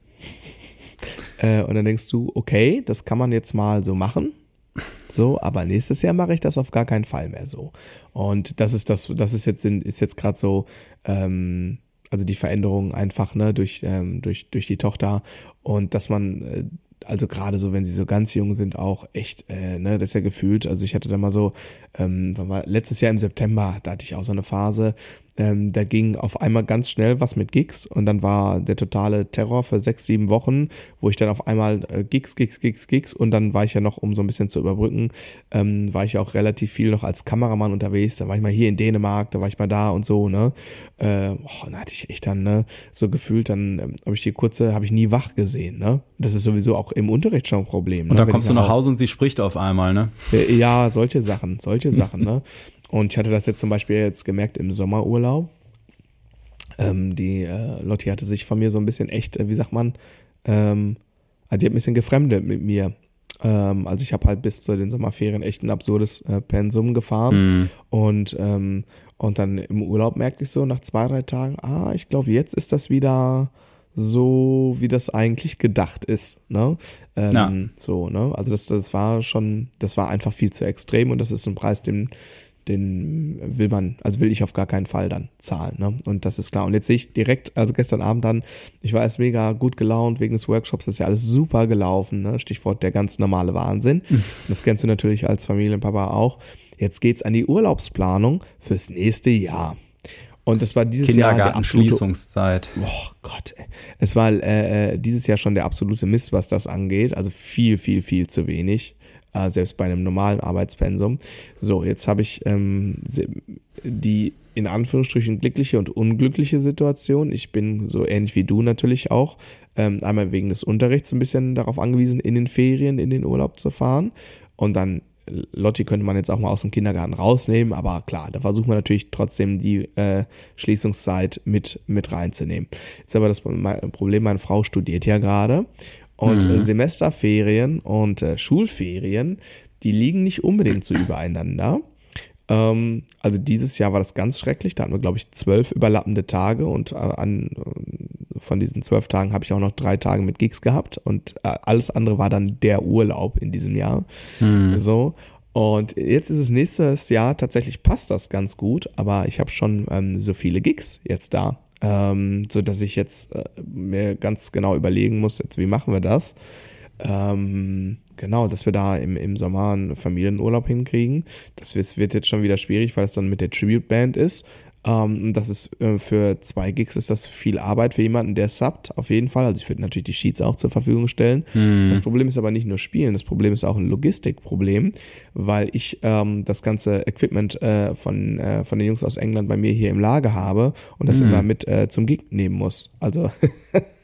Äh, und dann denkst du, okay, das kann man jetzt mal so machen. So, aber nächstes Jahr mache ich das auf gar keinen Fall mehr so. Und das ist das, das ist jetzt ist jetzt gerade so, ähm, also die Veränderung einfach ne durch ähm, durch durch die Tochter und dass man äh, also gerade so, wenn sie so ganz jung sind, auch echt, äh, ne, das ist ja gefühlt. Also ich hatte da mal so, ähm, war letztes Jahr im September, da hatte ich auch so eine Phase, ähm, da ging auf einmal ganz schnell was mit Gigs und dann war der totale Terror für sechs, sieben Wochen, wo ich dann auf einmal äh, Gigs, Gigs, Gigs, Gigs und dann war ich ja noch, um so ein bisschen zu überbrücken, ähm, war ich auch relativ viel noch als Kameramann unterwegs. Da war ich mal hier in Dänemark, da war ich mal da und so, ne. Äh, boah, da hatte ich echt dann, ne, so gefühlt, dann ähm, habe ich die kurze, habe ich nie wach gesehen, ne. Das ist sowieso auch im Unterricht schon ein Problem. Ne? Und dann kommst du nach Hause und sie spricht auf einmal, ne? Äh, ja, solche Sachen, solche Sachen, ne. Und ich hatte das jetzt zum Beispiel jetzt gemerkt im Sommerurlaub. Ähm, die äh, Lotti hatte sich von mir so ein bisschen echt, äh, wie sagt man, ähm, die hat ein bisschen gefremdet mit mir. Ähm, also ich habe halt bis zu den Sommerferien echt ein absurdes äh, Pensum gefahren. Mhm. Und, ähm, und dann im Urlaub merkte ich so nach zwei, drei Tagen, ah, ich glaube, jetzt ist das wieder so, wie das eigentlich gedacht ist. Ne? Ähm, ja. So, ne? Also das, das war schon, das war einfach viel zu extrem und das ist ein Preis, den den will man, also will ich auf gar keinen Fall dann zahlen. Ne? Und das ist klar. Und jetzt sehe ich direkt, also gestern Abend dann, ich war erst mega gut gelaunt wegen des Workshops, das ist ja alles super gelaufen. Ne? Stichwort der ganz normale Wahnsinn. Mhm. Das kennst du natürlich als Familienpapa auch. Jetzt geht's an die Urlaubsplanung fürs nächste Jahr. Und es war dieses Jahr der absolute Schließungszeit. Oh Gott, ey. es war äh, äh, dieses Jahr schon der absolute Mist, was das angeht. Also viel, viel, viel zu wenig äh, selbst bei einem normalen Arbeitspensum. So, jetzt habe ich ähm, die in Anführungsstrichen glückliche und unglückliche Situation. Ich bin so ähnlich wie du natürlich auch, ähm, einmal wegen des Unterrichts ein bisschen darauf angewiesen, in den Ferien in den Urlaub zu fahren. Und dann Lotti könnte man jetzt auch mal aus dem Kindergarten rausnehmen, aber klar, da versucht man natürlich trotzdem die äh, Schließungszeit mit, mit reinzunehmen. Jetzt aber das Problem, meine Frau studiert ja gerade und äh, mhm. Semesterferien und äh, Schulferien, die liegen nicht unbedingt so (clears throat) übereinander. Ähm, also dieses Jahr war das ganz schrecklich. Da hatten wir, glaube ich, zwölf überlappende Tage und äh, an, äh, von diesen zwölf Tagen habe ich auch noch drei Tage mit Gigs gehabt und äh, alles andere war dann der Urlaub in diesem Jahr. Mhm. So. Und jetzt ist es nächstes Jahr, tatsächlich passt das ganz gut, aber ich habe schon ähm, so viele Gigs jetzt da ähm, so dass ich jetzt äh, mir ganz genau überlegen muss, jetzt wie machen wir das? Ähm, genau, dass wir da im, im Sommer einen Familienurlaub hinkriegen. Das wird jetzt schon wieder schwierig, weil es dann mit der Tribute Band ist. Ähm, das ist äh, für zwei Gigs ist das viel Arbeit für jemanden, der subbt, auf jeden Fall. Also ich würde natürlich die Sheets auch zur Verfügung stellen. Mhm. Das Problem ist aber nicht nur Spielen, das Problem ist auch ein Logistikproblem, weil ich ähm, das ganze Equipment äh, von, äh, von den Jungs aus England bei mir hier im Lager habe und das mhm. immer mit äh, zum Gig nehmen muss. Also (laughs)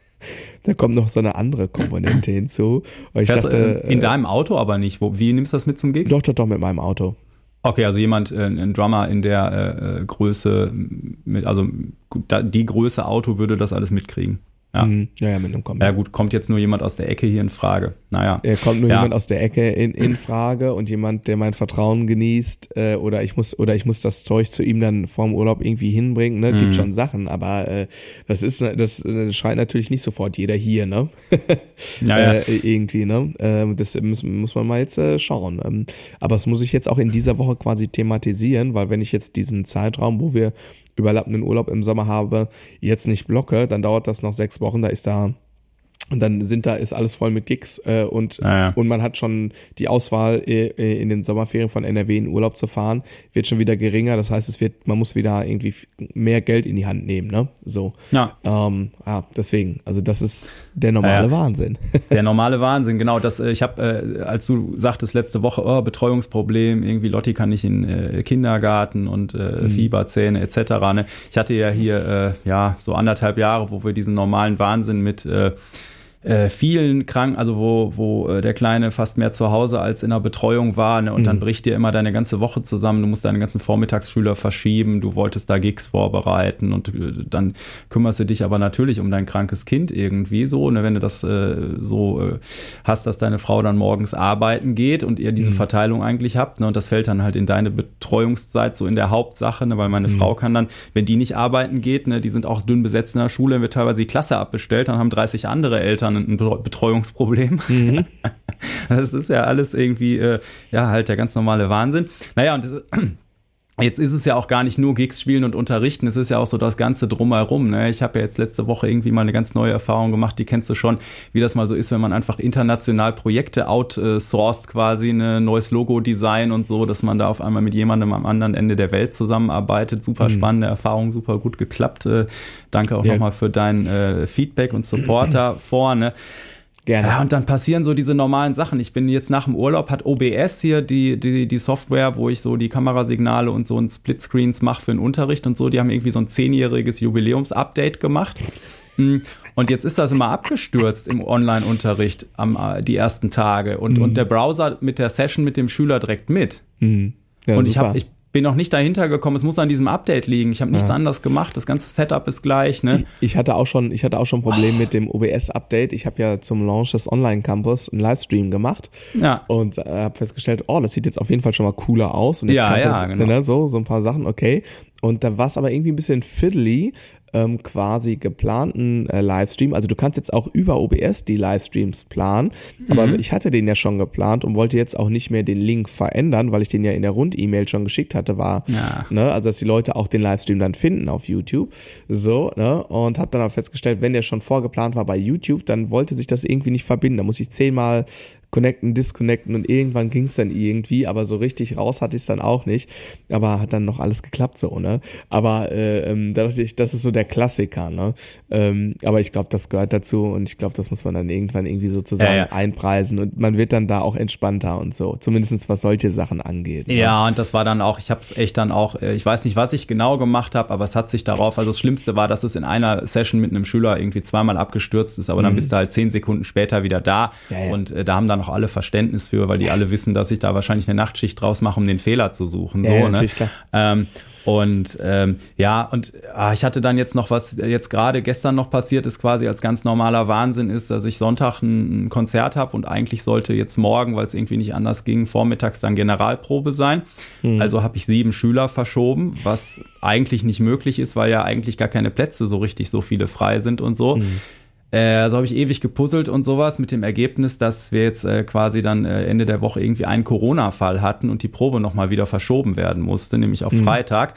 da kommt noch so eine andere Komponente (clears throat) hinzu. ich dachte, in äh, deinem Auto aber nicht. Wo, wie nimmst du das mit zum Gig? Doch, doch, doch, mit meinem Auto. Okay, also jemand, äh, ein Drummer in der äh, äh Größe, mit, also die Größe Auto würde das alles mitkriegen. Ja. Mhm. ja, ja, mit einem Kombi. Ja gut, kommt jetzt nur jemand aus der Ecke hier in Frage. Naja. Er kommt nur ja. jemand aus der Ecke in, in (laughs) Frage und jemand, der mein Vertrauen genießt, äh, oder ich muss, oder ich muss das Zeug zu ihm dann vorm Urlaub irgendwie hinbringen, ne? Gibt mhm. schon Sachen, aber äh, das ist, das, das schreit natürlich nicht sofort jeder hier, ne? (laughs) naja. äh, irgendwie, ne? Äh, das muss, muss man mal jetzt äh, schauen. Ähm, aber das muss ich jetzt auch in dieser Woche quasi thematisieren, weil wenn ich jetzt diesen Zeitraum, wo wir überlappenden Urlaub im Sommer habe, jetzt nicht blocke, dann dauert das noch sechs Wochen, da ist da und dann sind da, ist alles voll mit Gigs äh, und, ah, ja. und man hat schon die Auswahl, äh, äh in den Sommerferien von NRW in Urlaub zu fahren, wird schon wieder geringer. Das heißt, es wird, man muss wieder irgendwie mehr Geld in die Hand nehmen, ne? So. Ja. Ähm, ja, deswegen. Also das ist der normale ja, Wahnsinn. (laughs) Der normale Wahnsinn, genau. Das, äh, ich habe, äh, als du sagtest letzte Woche, oh, Betreuungsproblem, irgendwie Lotti kann nicht in äh, Kindergarten und äh, mhm. Fieberzähne etc. Ne? Ich hatte ja hier äh, ja so anderthalb Jahre, wo wir diesen normalen Wahnsinn mit äh, vielen Kranken, also wo, wo äh, der Kleine fast mehr zu Hause als in der Betreuung war, ne? und mhm. dann bricht dir immer deine ganze Woche zusammen, du musst deine ganzen Vormittagsschüler verschieben, du wolltest da Gigs vorbereiten und äh, dann kümmerst du dich aber natürlich um dein krankes Kind irgendwie so, ne? wenn du das äh, so hast, dass deine Frau dann morgens arbeiten geht und ihr diese mhm. Verteilung eigentlich habt, ne? und das fällt dann halt in deine Betreuungszeit so in der Hauptsache, ne? weil meine mhm. Frau kann dann, wenn die nicht arbeiten geht, ne? die sind auch dünn besetzt in der Schule, wird teilweise die Klasse abbestellt, dann haben 30 andere Eltern ein Betreuungsproblem. Mhm. (laughs) Das ist ja alles irgendwie, äh, ja, halt der ganz normale Wahnsinn. Naja, und das, Jetzt ist es ja auch gar nicht nur Gigs spielen und unterrichten, es ist ja auch so das Ganze drumherum. Ne? Ich habe ja jetzt letzte Woche irgendwie mal eine ganz neue Erfahrung gemacht, die kennst du schon, wie das mal so ist, wenn man einfach international Projekte outsourced quasi, ein ne? neues Logo-Design und so, dass man da auf einmal mit jemandem am anderen Ende der Welt zusammenarbeitet. Super mhm. spannende Erfahrung, super gut geklappt. Äh, danke auch ja. nochmal für dein äh, Feedback und Support (clears throat) davor. Ne? Gerne. Ja, und dann passieren so diese normalen Sachen. Ich bin jetzt nach dem Urlaub, hat OBS hier die, die, die Software, wo ich so die Kamerasignale und so ein Splitscreens mache für den Unterricht und so. Die haben irgendwie so ein zehnjähriges Jubiläumsupdate gemacht. Hm. Und jetzt ist das immer abgestürzt im Online-Unterricht am äh, die ersten Tage und, mhm. und der Browser mit der Session mit dem Schüler direkt mit. Mhm. Ja, und super. ich habe ich bin noch nicht dahinter gekommen. Es muss an diesem Update liegen. Ich habe nichts ja. anderes gemacht. Das ganze Setup ist gleich. Ne? Ich, ich hatte auch schon, ich hatte auch schon ein Problem oh. mit dem OBS-Update. Ich habe ja zum Launch des Online-Campus einen Livestream gemacht ja. und äh, habe festgestellt, oh, das sieht jetzt auf jeden Fall schon mal cooler aus. Und ja, ja, das, genau. Ne, so, so ein paar Sachen, okay. Und da war es aber irgendwie ein bisschen fiddly, ähm, quasi geplanten äh, Livestream. Also du kannst jetzt auch über OBS die Livestreams planen, aber mhm. ich hatte den ja schon geplant und wollte jetzt auch nicht mehr den Link verändern, weil ich den ja in der Rund-E-Mail schon geschickt hatte, war, ja. ne, also dass die Leute auch den Livestream dann finden auf YouTube. So, ne, und habe dann auch festgestellt, wenn der schon vorgeplant war bei YouTube, dann wollte sich das irgendwie nicht verbinden. Da muss ich zehnmal connecten, disconnecten und irgendwann ging es dann irgendwie, aber so richtig raus hatte ich es dann auch nicht. Aber hat dann noch alles geklappt so, ne? Aber äh, ähm, da dachte ich, das ist so der Klassiker, ne? Ähm, aber ich glaube, das gehört dazu und ich glaube, das muss man dann irgendwann irgendwie sozusagen ja, ja. einpreisen und man wird dann da auch entspannter und so, zumindestens was solche Sachen angeht. Ne? Ja, und das war dann auch, ich habe es echt dann auch, äh, ich weiß nicht, was ich genau gemacht habe, aber es hat sich darauf, also das Schlimmste war, dass es in einer Session mit einem Schüler irgendwie zweimal abgestürzt ist, aber mhm. dann bist du halt zehn Sekunden später wieder da ja, und äh, da haben dann auch alle Verständnis für, weil die alle wissen, dass ich da wahrscheinlich eine Nachtschicht draus mache, um den Fehler zu suchen. So, ja, ne? Ähm, und ähm, ja, und ah, ich hatte dann jetzt noch was, jetzt gerade gestern noch passiert ist, quasi als ganz normaler Wahnsinn ist, dass ich Sonntag ein, ein Konzert habe und eigentlich sollte jetzt morgen, weil es irgendwie nicht anders ging, vormittags dann Generalprobe sein. Mhm. Also habe ich sieben Schüler verschoben, was eigentlich nicht möglich ist, weil ja eigentlich gar keine Plätze so richtig so viele frei sind und so. Mhm. Äh, so habe ich ewig gepuzzelt und sowas mit dem Ergebnis, dass wir jetzt äh, quasi dann äh, Ende der Woche irgendwie einen Corona-Fall hatten und die Probe nochmal wieder verschoben werden musste, nämlich auf mhm. Freitag.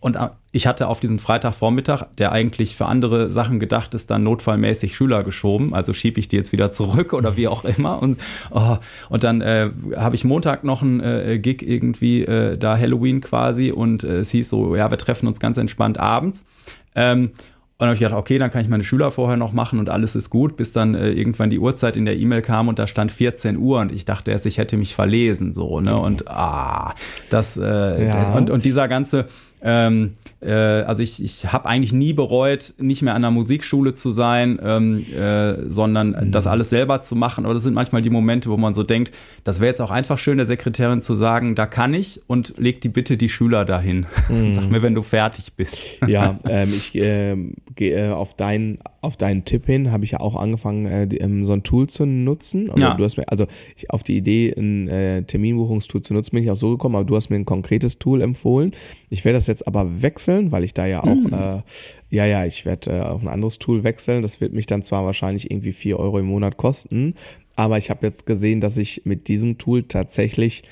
und äh, ich hatte auf diesen Freitagvormittag, der eigentlich für andere Sachen gedacht ist, dann notfallmäßig Schüler geschoben. Also schiebe ich die jetzt wieder zurück oder wie auch immer. Und, oh, und dann äh, habe ich Montag noch einen Gig irgendwie, da Halloween quasi. Und es hieß so, ja, wir treffen uns ganz entspannt abends. Ähm, und dann habe ich gedacht, okay, dann kann ich meine Schüler vorher noch machen und alles ist gut, bis dann äh, irgendwann die Uhrzeit in der E-Mail kam und da stand 14 Uhr und ich dachte erst, ich hätte mich verlesen, so, ne? Und ah, das, äh, ja. und, und dieser ganze, ähm, äh, also ich, ich habe eigentlich nie bereut, nicht mehr an der Musikschule zu sein, ähm, äh, sondern mhm. das alles selber zu machen. Aber das sind manchmal die Momente, wo man so denkt, das wäre jetzt auch einfach schön, der Sekretärin zu sagen, da kann ich und leg die bitte die Schüler dahin. Mhm. (laughs) Sag mir, wenn du fertig bist. Ja, (laughs) ähm, ich äh, gehe auf deinen auf deinen Tipp hin, habe ich ja auch angefangen, äh, die, ähm, so ein Tool zu nutzen. Also ja. du hast mir, also ich, auf die Idee, ein äh, Terminbuchungstool zu nutzen, bin ich auch so gekommen, aber du hast mir ein konkretes Tool empfohlen. Ich werde das jetzt aber wechseln, weil ich da ja auch, mhm. äh, ja, ja, ich werde äh, auf ein anderes Tool wechseln. Das wird mich dann zwar wahrscheinlich irgendwie vier Euro im Monat kosten, aber ich habe jetzt gesehen, dass ich mit diesem Tool tatsächlich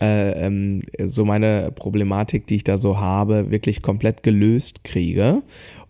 äh, ähm, so meine Problematik, die ich da so habe, wirklich komplett gelöst kriege.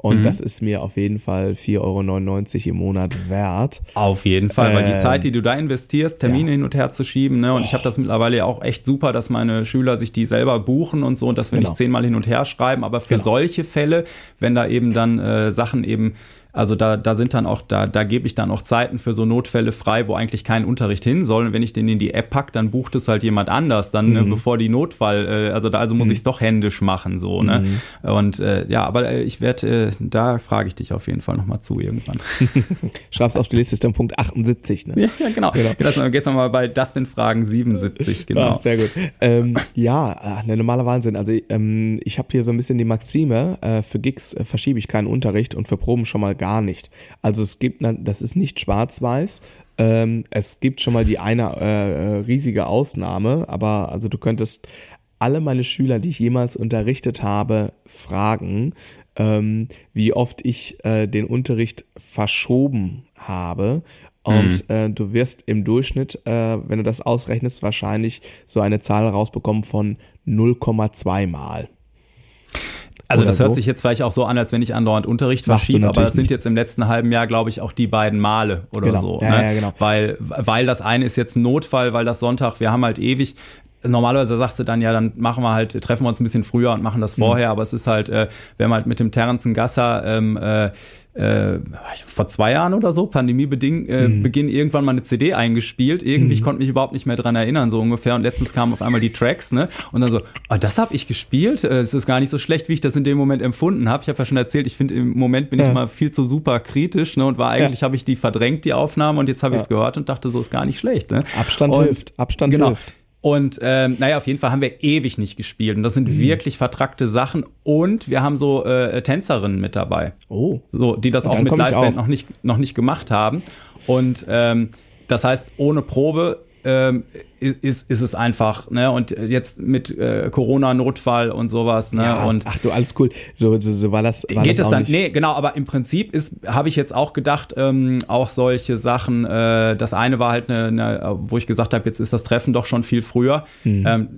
Und mhm. das ist mir auf jeden Fall 4,99 Euro im Monat wert. Auf jeden Fall, äh, weil die ähm, Zeit, die du da investierst, Termine ja. hin und her zu schieben, ne? Und oh. ich habe das mittlerweile auch echt super, dass meine Schüler sich die selber buchen und so und dass wir genau. nicht zehnmal hin und her schreiben. Aber für genau. solche Fälle, wenn da eben dann äh, Sachen eben also da, da sind dann auch, da, da gebe ich dann auch Zeiten für so Notfälle frei, wo eigentlich kein Unterricht hin soll. Und wenn ich den in die App pack, dann bucht es halt jemand anders, dann ne, mhm. ne, bevor die Notfall, äh, also da also muss mhm. ich es doch händisch machen, so, ne? Mhm. Und äh, ja, aber äh, ich werde, äh, da frage ich dich auf jeden Fall nochmal zu irgendwann. (laughs) Schreib's auf die Liste, ist dann Punkt 78, ne? Ja, ja genau. genau. Jetzt gehst du mal bei das sind Fragen 77, genau. Ah, sehr gut. Ähm, ja, ein äh, normaler Wahnsinn. Also ähm, ich habe hier so ein bisschen die Maxime, äh, für Gigs äh, verschiebe ich keinen Unterricht und für Proben schon mal gar nicht. Also es gibt, das ist nicht schwarz-weiß. Ähm, es gibt schon mal die eine äh, riesige Ausnahme, aber also du könntest alle meine Schüler, die ich jemals unterrichtet habe, fragen, ähm, wie oft ich äh, den Unterricht verschoben habe. Und mhm. äh, du wirst im Durchschnitt, äh, wenn du das ausrechnest, wahrscheinlich so eine Zahl rausbekommen von 0,2 Mal. Also das so. hört sich jetzt vielleicht auch so an, als wenn ich andauernd Unterricht verschiebe, aber das sind nicht. jetzt im letzten halben Jahr, glaube ich, auch die beiden Male oder genau. so. Ja, ne? ja, genau. Weil, weil das eine ist jetzt ein Notfall, weil das Sonntag, wir haben halt ewig, normalerweise sagst du dann ja, dann machen wir halt, treffen wir uns ein bisschen früher und machen das mhm. vorher, mhm. aber es ist halt, äh, wir haben halt mit dem Terence Gasser ähm, äh, äh, vor zwei Jahren oder so, pandemiebedingt, äh, mhm. Beginn irgendwann mal eine CD eingespielt. Irgendwie, mhm. ich konnte mich überhaupt nicht mehr dran erinnern, so ungefähr. Und letztens kamen auf einmal die Tracks, ne? Und dann so, oh, das habe ich gespielt. Äh, es ist gar nicht so schlecht, wie ich das in dem Moment empfunden habe. Ich habe ja schon erzählt, ich finde, im Moment bin ja. ich mal viel zu super kritisch, ne? Und war eigentlich, ja. habe ich die verdrängt, die Aufnahme, und jetzt habe ich es gehört und dachte, so ist gar nicht schlecht. Ne? Abstand und, hilft. Abstand genau. hilft. Und ähm, naja, auf jeden Fall haben wir ewig nicht gespielt. Und das sind mhm. wirklich vertrackte Sachen. Und wir haben so äh, Tänzerinnen mit dabei. Oh. So, die das auch mit Liveband noch nicht, noch nicht gemacht haben. Und ähm, das heißt, ohne Probe ähm, ist, ist es einfach, ne? Und jetzt mit äh, Corona-Notfall und sowas, ne? Ja, und ach du, alles cool. So, so, so war das. War geht das es dann? Nicht? Nee, genau, aber im Prinzip ist, habe ich jetzt auch gedacht, ähm, auch solche Sachen, äh, das eine war halt eine, eine wo ich gesagt habe, jetzt ist das Treffen doch schon viel früher. Mhm. Ähm,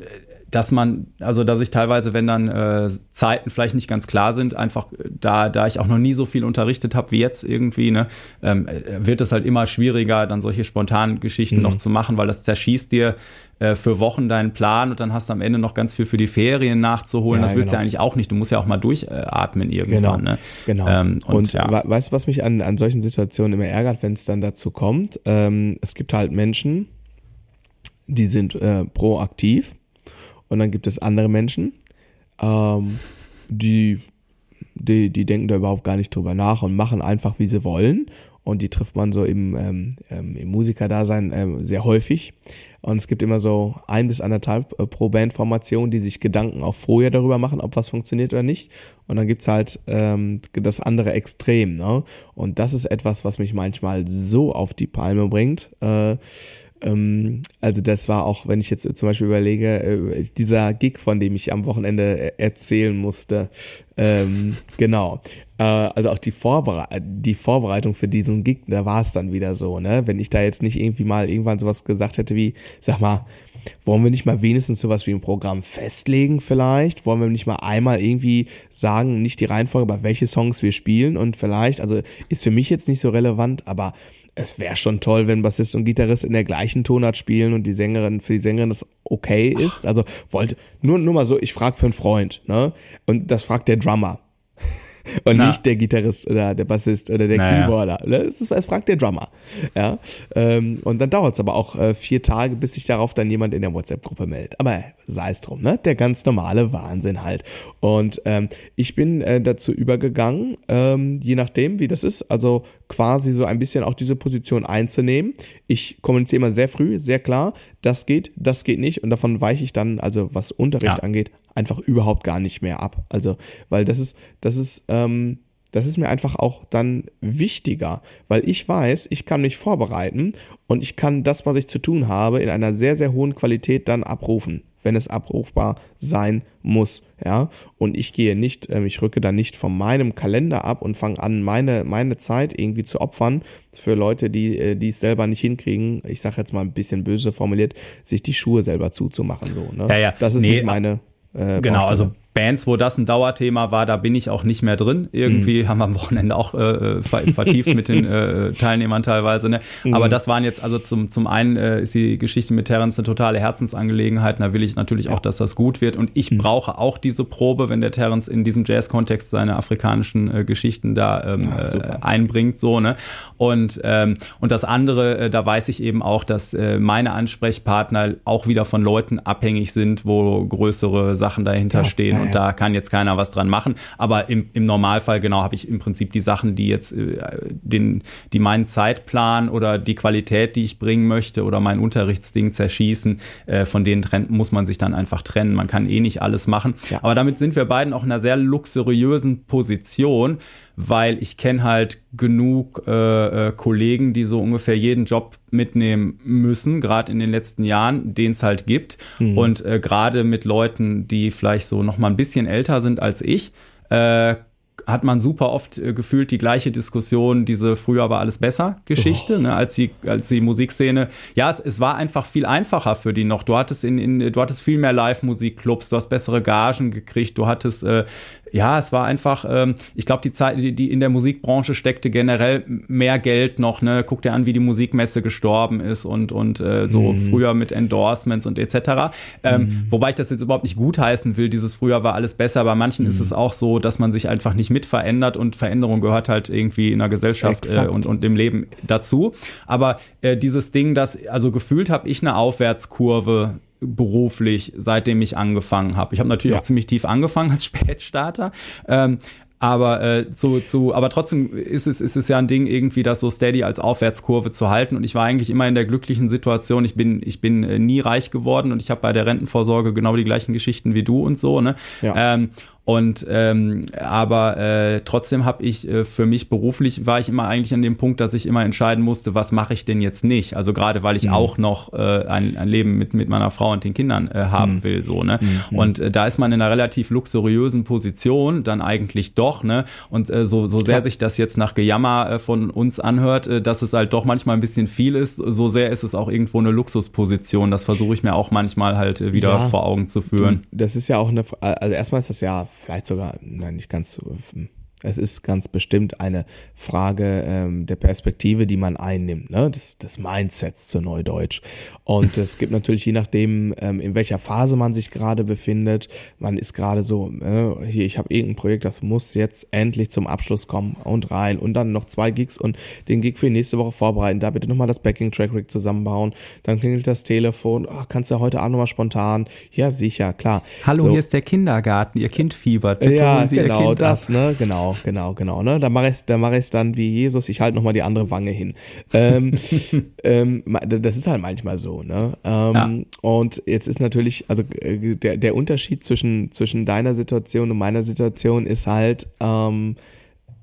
dass man, also dass ich teilweise, wenn dann äh, Zeiten vielleicht nicht ganz klar sind, einfach da, da ich auch noch nie so viel unterrichtet habe wie jetzt irgendwie, ne, ähm, wird es halt immer schwieriger, dann solche spontanen Geschichten mhm. noch zu machen, weil das zerschießt dir äh, für Wochen deinen Plan und dann hast du am Ende noch ganz viel für die Ferien nachzuholen. Ja, das willst du genau. ja eigentlich auch nicht. Du musst ja auch mal durchatmen irgendwann. Genau. Ne? genau. Ähm, und, und ja. weißt du, was mich an, an solchen Situationen immer ärgert, wenn es dann dazu kommt? Ähm, es gibt halt Menschen, die sind äh, proaktiv und dann gibt es andere Menschen, ähm, die, die, die denken da überhaupt gar nicht drüber nach und machen einfach, wie sie wollen. Und die trifft man so im, ähm, ähm, im Musikerdasein ähm, sehr häufig. Und es gibt immer so ein bis anderthalb äh, pro Bandformation, die sich Gedanken auch vorher darüber machen, ob was funktioniert oder nicht. Und dann gibt's halt ähm, das andere Extrem. Ne? Und das ist etwas, was mich manchmal so auf die Palme bringt. Äh, also das war auch, wenn ich jetzt zum Beispiel überlege, äh, dieser Gig, von dem ich am Wochenende erzählen musste, ähm, (laughs) genau. Äh, also auch die, Vorbere die Vorbereitung für diesen Gig, da war es dann wieder so, ne? Wenn ich da jetzt nicht irgendwie mal irgendwann sowas gesagt hätte wie, sag mal, wollen wir nicht mal wenigstens sowas wie ein Programm festlegen vielleicht? Wollen wir nicht mal einmal irgendwie sagen, nicht die Reihenfolge, aber welche Songs wir spielen und vielleicht, also ist für mich jetzt nicht so relevant, aber es wäre schon toll, wenn Bassist und Gitarrist in der gleichen Tonart spielen und die Sängerin für die Sängerin das okay ist. Also wollte nur nur mal so, ich frage für einen Freund, ne? Und das fragt der Drummer und Na. nicht der Gitarrist oder der Bassist oder der naja. Keyboarder. Ne? Es, ist, es fragt der Drummer. Ja? Ähm, und dann dauert es aber auch äh, vier Tage, bis sich darauf dann jemand in der WhatsApp-Gruppe meldet. Aber sei es drum, ne? Der ganz normale Wahnsinn halt. Und ähm, ich bin äh, dazu übergegangen, ähm, je nachdem, wie das ist, also quasi so ein bisschen auch diese Position einzunehmen. Ich kommuniziere immer sehr früh, sehr klar, das geht, das geht nicht und davon weiche ich dann, also was Unterricht ja. angeht, einfach überhaupt gar nicht mehr ab. Also, weil das ist, das ist, ähm, das ist mir einfach auch dann wichtiger, weil ich weiß, ich kann mich vorbereiten und ich kann das, was ich zu tun habe, in einer sehr, sehr hohen Qualität dann abrufen, wenn es abrufbar sein muss, ja. Und ich gehe nicht, äh, ich rücke dann nicht von meinem Kalender ab und fange an, meine, meine Zeit irgendwie zu opfern für Leute, die, äh, die es selber nicht hinkriegen. Ich sage jetzt mal ein bisschen böse formuliert, sich die Schuhe selber zuzumachen, so, ne? Ja, ja. Das ist nee, nicht meine, äh, genau, also Bands, wo das ein Dauerthema war, da bin ich auch nicht mehr drin. Irgendwie mhm. haben wir am Wochenende auch äh, (laughs) vertieft mit den äh, Teilnehmern teilweise. Ne? Mhm. Aber das waren jetzt also zum, zum einen äh, ist die Geschichte mit Terence eine totale Herzensangelegenheit. Da will ich natürlich auch, dass das gut wird. Und ich mhm. brauche auch diese Probe, wenn der Terence in diesem Jazz-Kontext seine afrikanischen äh, Geschichten da ähm, ja, äh, einbringt. So, ne? Und, ähm, und das andere, äh, da weiß ich eben auch, dass äh, meine Ansprechpartner auch wieder von Leuten abhängig sind, wo größere Sachen dahinter ja. stehen und da kann jetzt keiner was dran machen. Aber im, im Normalfall, genau, habe ich im Prinzip die Sachen, die jetzt äh, den, die meinen Zeitplan oder die Qualität, die ich bringen möchte oder mein Unterrichtsding zerschießen, äh, von denen trennt, muss man sich dann einfach trennen. Man kann eh nicht alles machen. Ja. Aber damit sind wir beiden auch in einer sehr luxuriösen Position, weil ich kenne halt genug äh, äh, Kollegen, die so ungefähr jeden Job mitnehmen müssen, gerade in den letzten Jahren, den es halt gibt. Mhm. Und äh, gerade mit Leuten, die vielleicht so noch mal ein bisschen älter sind als ich, äh, hat man super oft äh, gefühlt die gleiche Diskussion, diese früher war alles besser Geschichte, oh. ne, als die, als die Musikszene. Ja, es, es war einfach viel einfacher für die noch. Du hattest in, in du hattest viel mehr Live-Musikclubs, du hast bessere Gagen gekriegt, du hattest äh, ja, es war einfach, ähm, ich glaube, die Zeit, die, die in der Musikbranche steckte generell mehr Geld noch, ne? Guck dir an, wie die Musikmesse gestorben ist und, und äh, so mhm. früher mit Endorsements und etc. Ähm, mhm. Wobei ich das jetzt überhaupt nicht gutheißen will, dieses früher war alles besser. Bei manchen mhm. ist es auch so, dass man sich einfach nicht mit verändert und Veränderung gehört halt irgendwie in der Gesellschaft äh, und, und im Leben dazu. Aber äh, dieses Ding, das, also gefühlt habe ich eine Aufwärtskurve beruflich, seitdem ich angefangen habe. Ich habe natürlich ja. auch ziemlich tief angefangen als (laughs) Spätstarter. Ähm, aber äh, zu, zu, aber trotzdem ist es, ist es ja ein Ding, irgendwie das so steady als Aufwärtskurve zu halten. Und ich war eigentlich immer in der glücklichen Situation. Ich bin, ich bin äh, nie reich geworden und ich habe bei der Rentenvorsorge genau die gleichen Geschichten wie du und so. Ne? Ja. Ähm, und ähm, aber äh, trotzdem habe ich äh, für mich beruflich war ich immer eigentlich an dem Punkt, dass ich immer entscheiden musste, was mache ich denn jetzt nicht. Also gerade weil ich mhm. auch noch äh, ein, ein Leben mit mit meiner Frau und den Kindern äh, haben mhm. will, so ne. Mhm. Und äh, da ist man in einer relativ luxuriösen Position dann eigentlich doch ne. Und äh, so so sehr ja. sich das jetzt nach Gejammer äh, von uns anhört, äh, dass es halt doch manchmal ein bisschen viel ist, so sehr ist es auch irgendwo eine Luxusposition. Das versuche ich mir auch manchmal halt äh, wieder ja. vor Augen zu führen. Das ist ja auch eine, also erstmal ist das ja vielleicht sogar, nein, nicht ganz so, es ist ganz bestimmt eine Frage ähm, der Perspektive, die man einnimmt, ne? des, des Mindsets zu Neudeutsch. Und es gibt natürlich, je nachdem, ähm, in welcher Phase man sich gerade befindet, man ist gerade so, äh, hier, ich habe irgendein Projekt, das muss jetzt endlich zum Abschluss kommen und rein und dann noch zwei Gigs und den Gig für die nächste Woche vorbereiten, da bitte nochmal das Backing-Track-Rig zusammenbauen, dann klingelt das Telefon, ach, kannst du heute Abend nochmal spontan? Ja, sicher, klar. Hallo, so. hier ist der Kindergarten, Ihr Kind fiebert. Bitte ja, Sie genau, das, ne, genau genau, genau, genau. Ne? Da mache ich da mache ich dann wie Jesus, ich halte noch mal die andere Wange hin. Ähm, (laughs) ähm, das ist halt manchmal so, ne? Ähm, ja. Und jetzt ist natürlich, also äh, der, der Unterschied zwischen, zwischen deiner Situation und meiner Situation ist halt, ähm,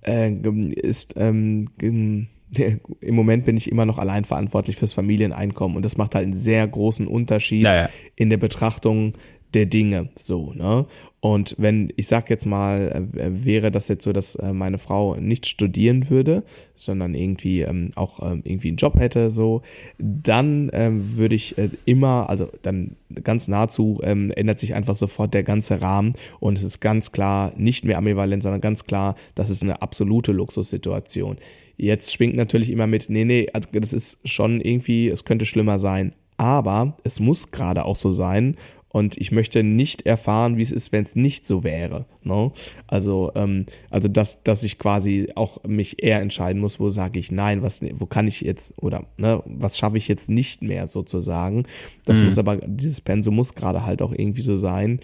äh, ist, ähm, im Moment bin ich immer noch allein verantwortlich fürs Familieneinkommen und das macht halt einen sehr großen Unterschied ja, ja. in der Betrachtung der Dinge so, ne? Und wenn, ich sag jetzt mal, äh, wäre das jetzt so, dass äh, meine Frau nicht studieren würde, sondern irgendwie ähm, auch ähm, irgendwie einen Job hätte, so, dann ähm, würde ich äh, immer, also dann ganz nahezu ähm, ändert sich einfach sofort der ganze Rahmen und es ist ganz klar nicht mehr ambivalent, sondern ganz klar, das ist eine absolute Luxussituation. Jetzt schwingt natürlich immer mit, nee, nee, also das ist schon irgendwie, es könnte schlimmer sein. Aber es muss gerade auch so sein und ich möchte nicht erfahren, wie es ist, wenn es nicht so wäre. Ne? Also, ähm, also dass, dass ich quasi auch mich eher entscheiden muss, wo sage ich nein, was, wo kann ich jetzt oder ne, was schaffe ich jetzt nicht mehr sozusagen. Das mhm. muss aber, dieses Pensum muss gerade halt auch irgendwie so sein,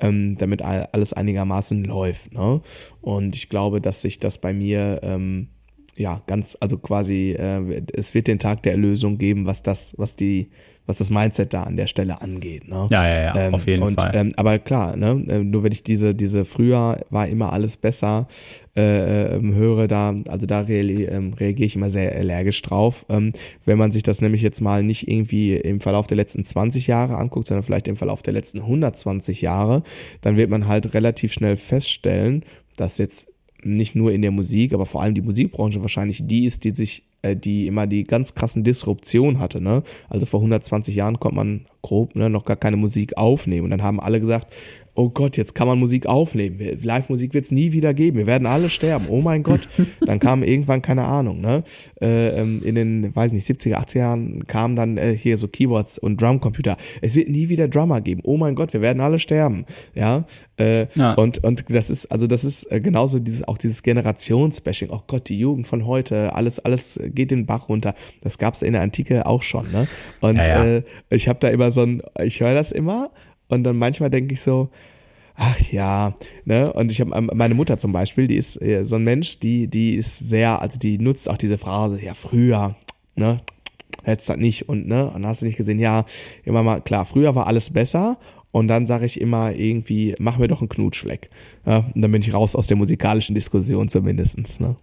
ähm, damit alles einigermaßen läuft. Ne? Und ich glaube, dass sich das bei mir ähm, ja ganz, also quasi, äh, es wird den Tag der Erlösung geben, was das, was die was das Mindset da an der Stelle angeht. Ne? Ja, ja, ja, ähm, auf jeden und, Fall. Ähm, aber klar, ne, äh, nur wenn ich diese, diese früher war immer alles besser, äh, ähm, höre da, also da re ähm, reagiere ich immer sehr allergisch drauf. Ähm, wenn man sich das nämlich jetzt mal nicht irgendwie im Verlauf der letzten 20 Jahre anguckt, sondern vielleicht im Verlauf der letzten 120 Jahre, dann wird man halt relativ schnell feststellen, dass jetzt nicht nur in der Musik, aber vor allem die Musikbranche wahrscheinlich die ist, die sich äh, die immer die ganz krassen Disruption hatte. Ne? Also vor 120 Jahren konnte man grob ne, noch gar keine Musik aufnehmen. Und dann haben alle gesagt, oh Gott, jetzt kann man Musik aufnehmen. Live-Musik wird es nie wieder geben. Wir werden alle sterben. Oh mein Gott. (laughs) Dann kam irgendwann, keine Ahnung, ne? Äh, ähm, in den, weiß nicht, 70er, 80er Jahren kamen dann äh, hier so Keyboards und Drumcomputer. Es wird nie wieder Drummer geben. Oh mein Gott, wir werden alle sterben. Ja. Äh, ja. Und, und das ist, also das ist genauso dieses, auch dieses Generationsbashing. Oh Gott, die Jugend von heute, alles, alles geht den Bach runter. Das gab's in der Antike auch schon, ne? Und ja, ja. Ich habe da immer so ein, ich höre das immer und dann manchmal denke ich so, ach ja, ne? Und ich habe meine Mutter zum Beispiel, die ist äh, so ein Mensch, die, die ist sehr, also die nutzt auch diese Phrase, ja, früher, ne? Hättest das nicht und ne? Und hast du nicht gesehen, ja, immer mal, klar, früher war alles besser und dann sage ich immer irgendwie, mach mir doch einen Knutschfleck. Ja, und dann bin ich raus aus der musikalischen Diskussion zumindestens. Ne?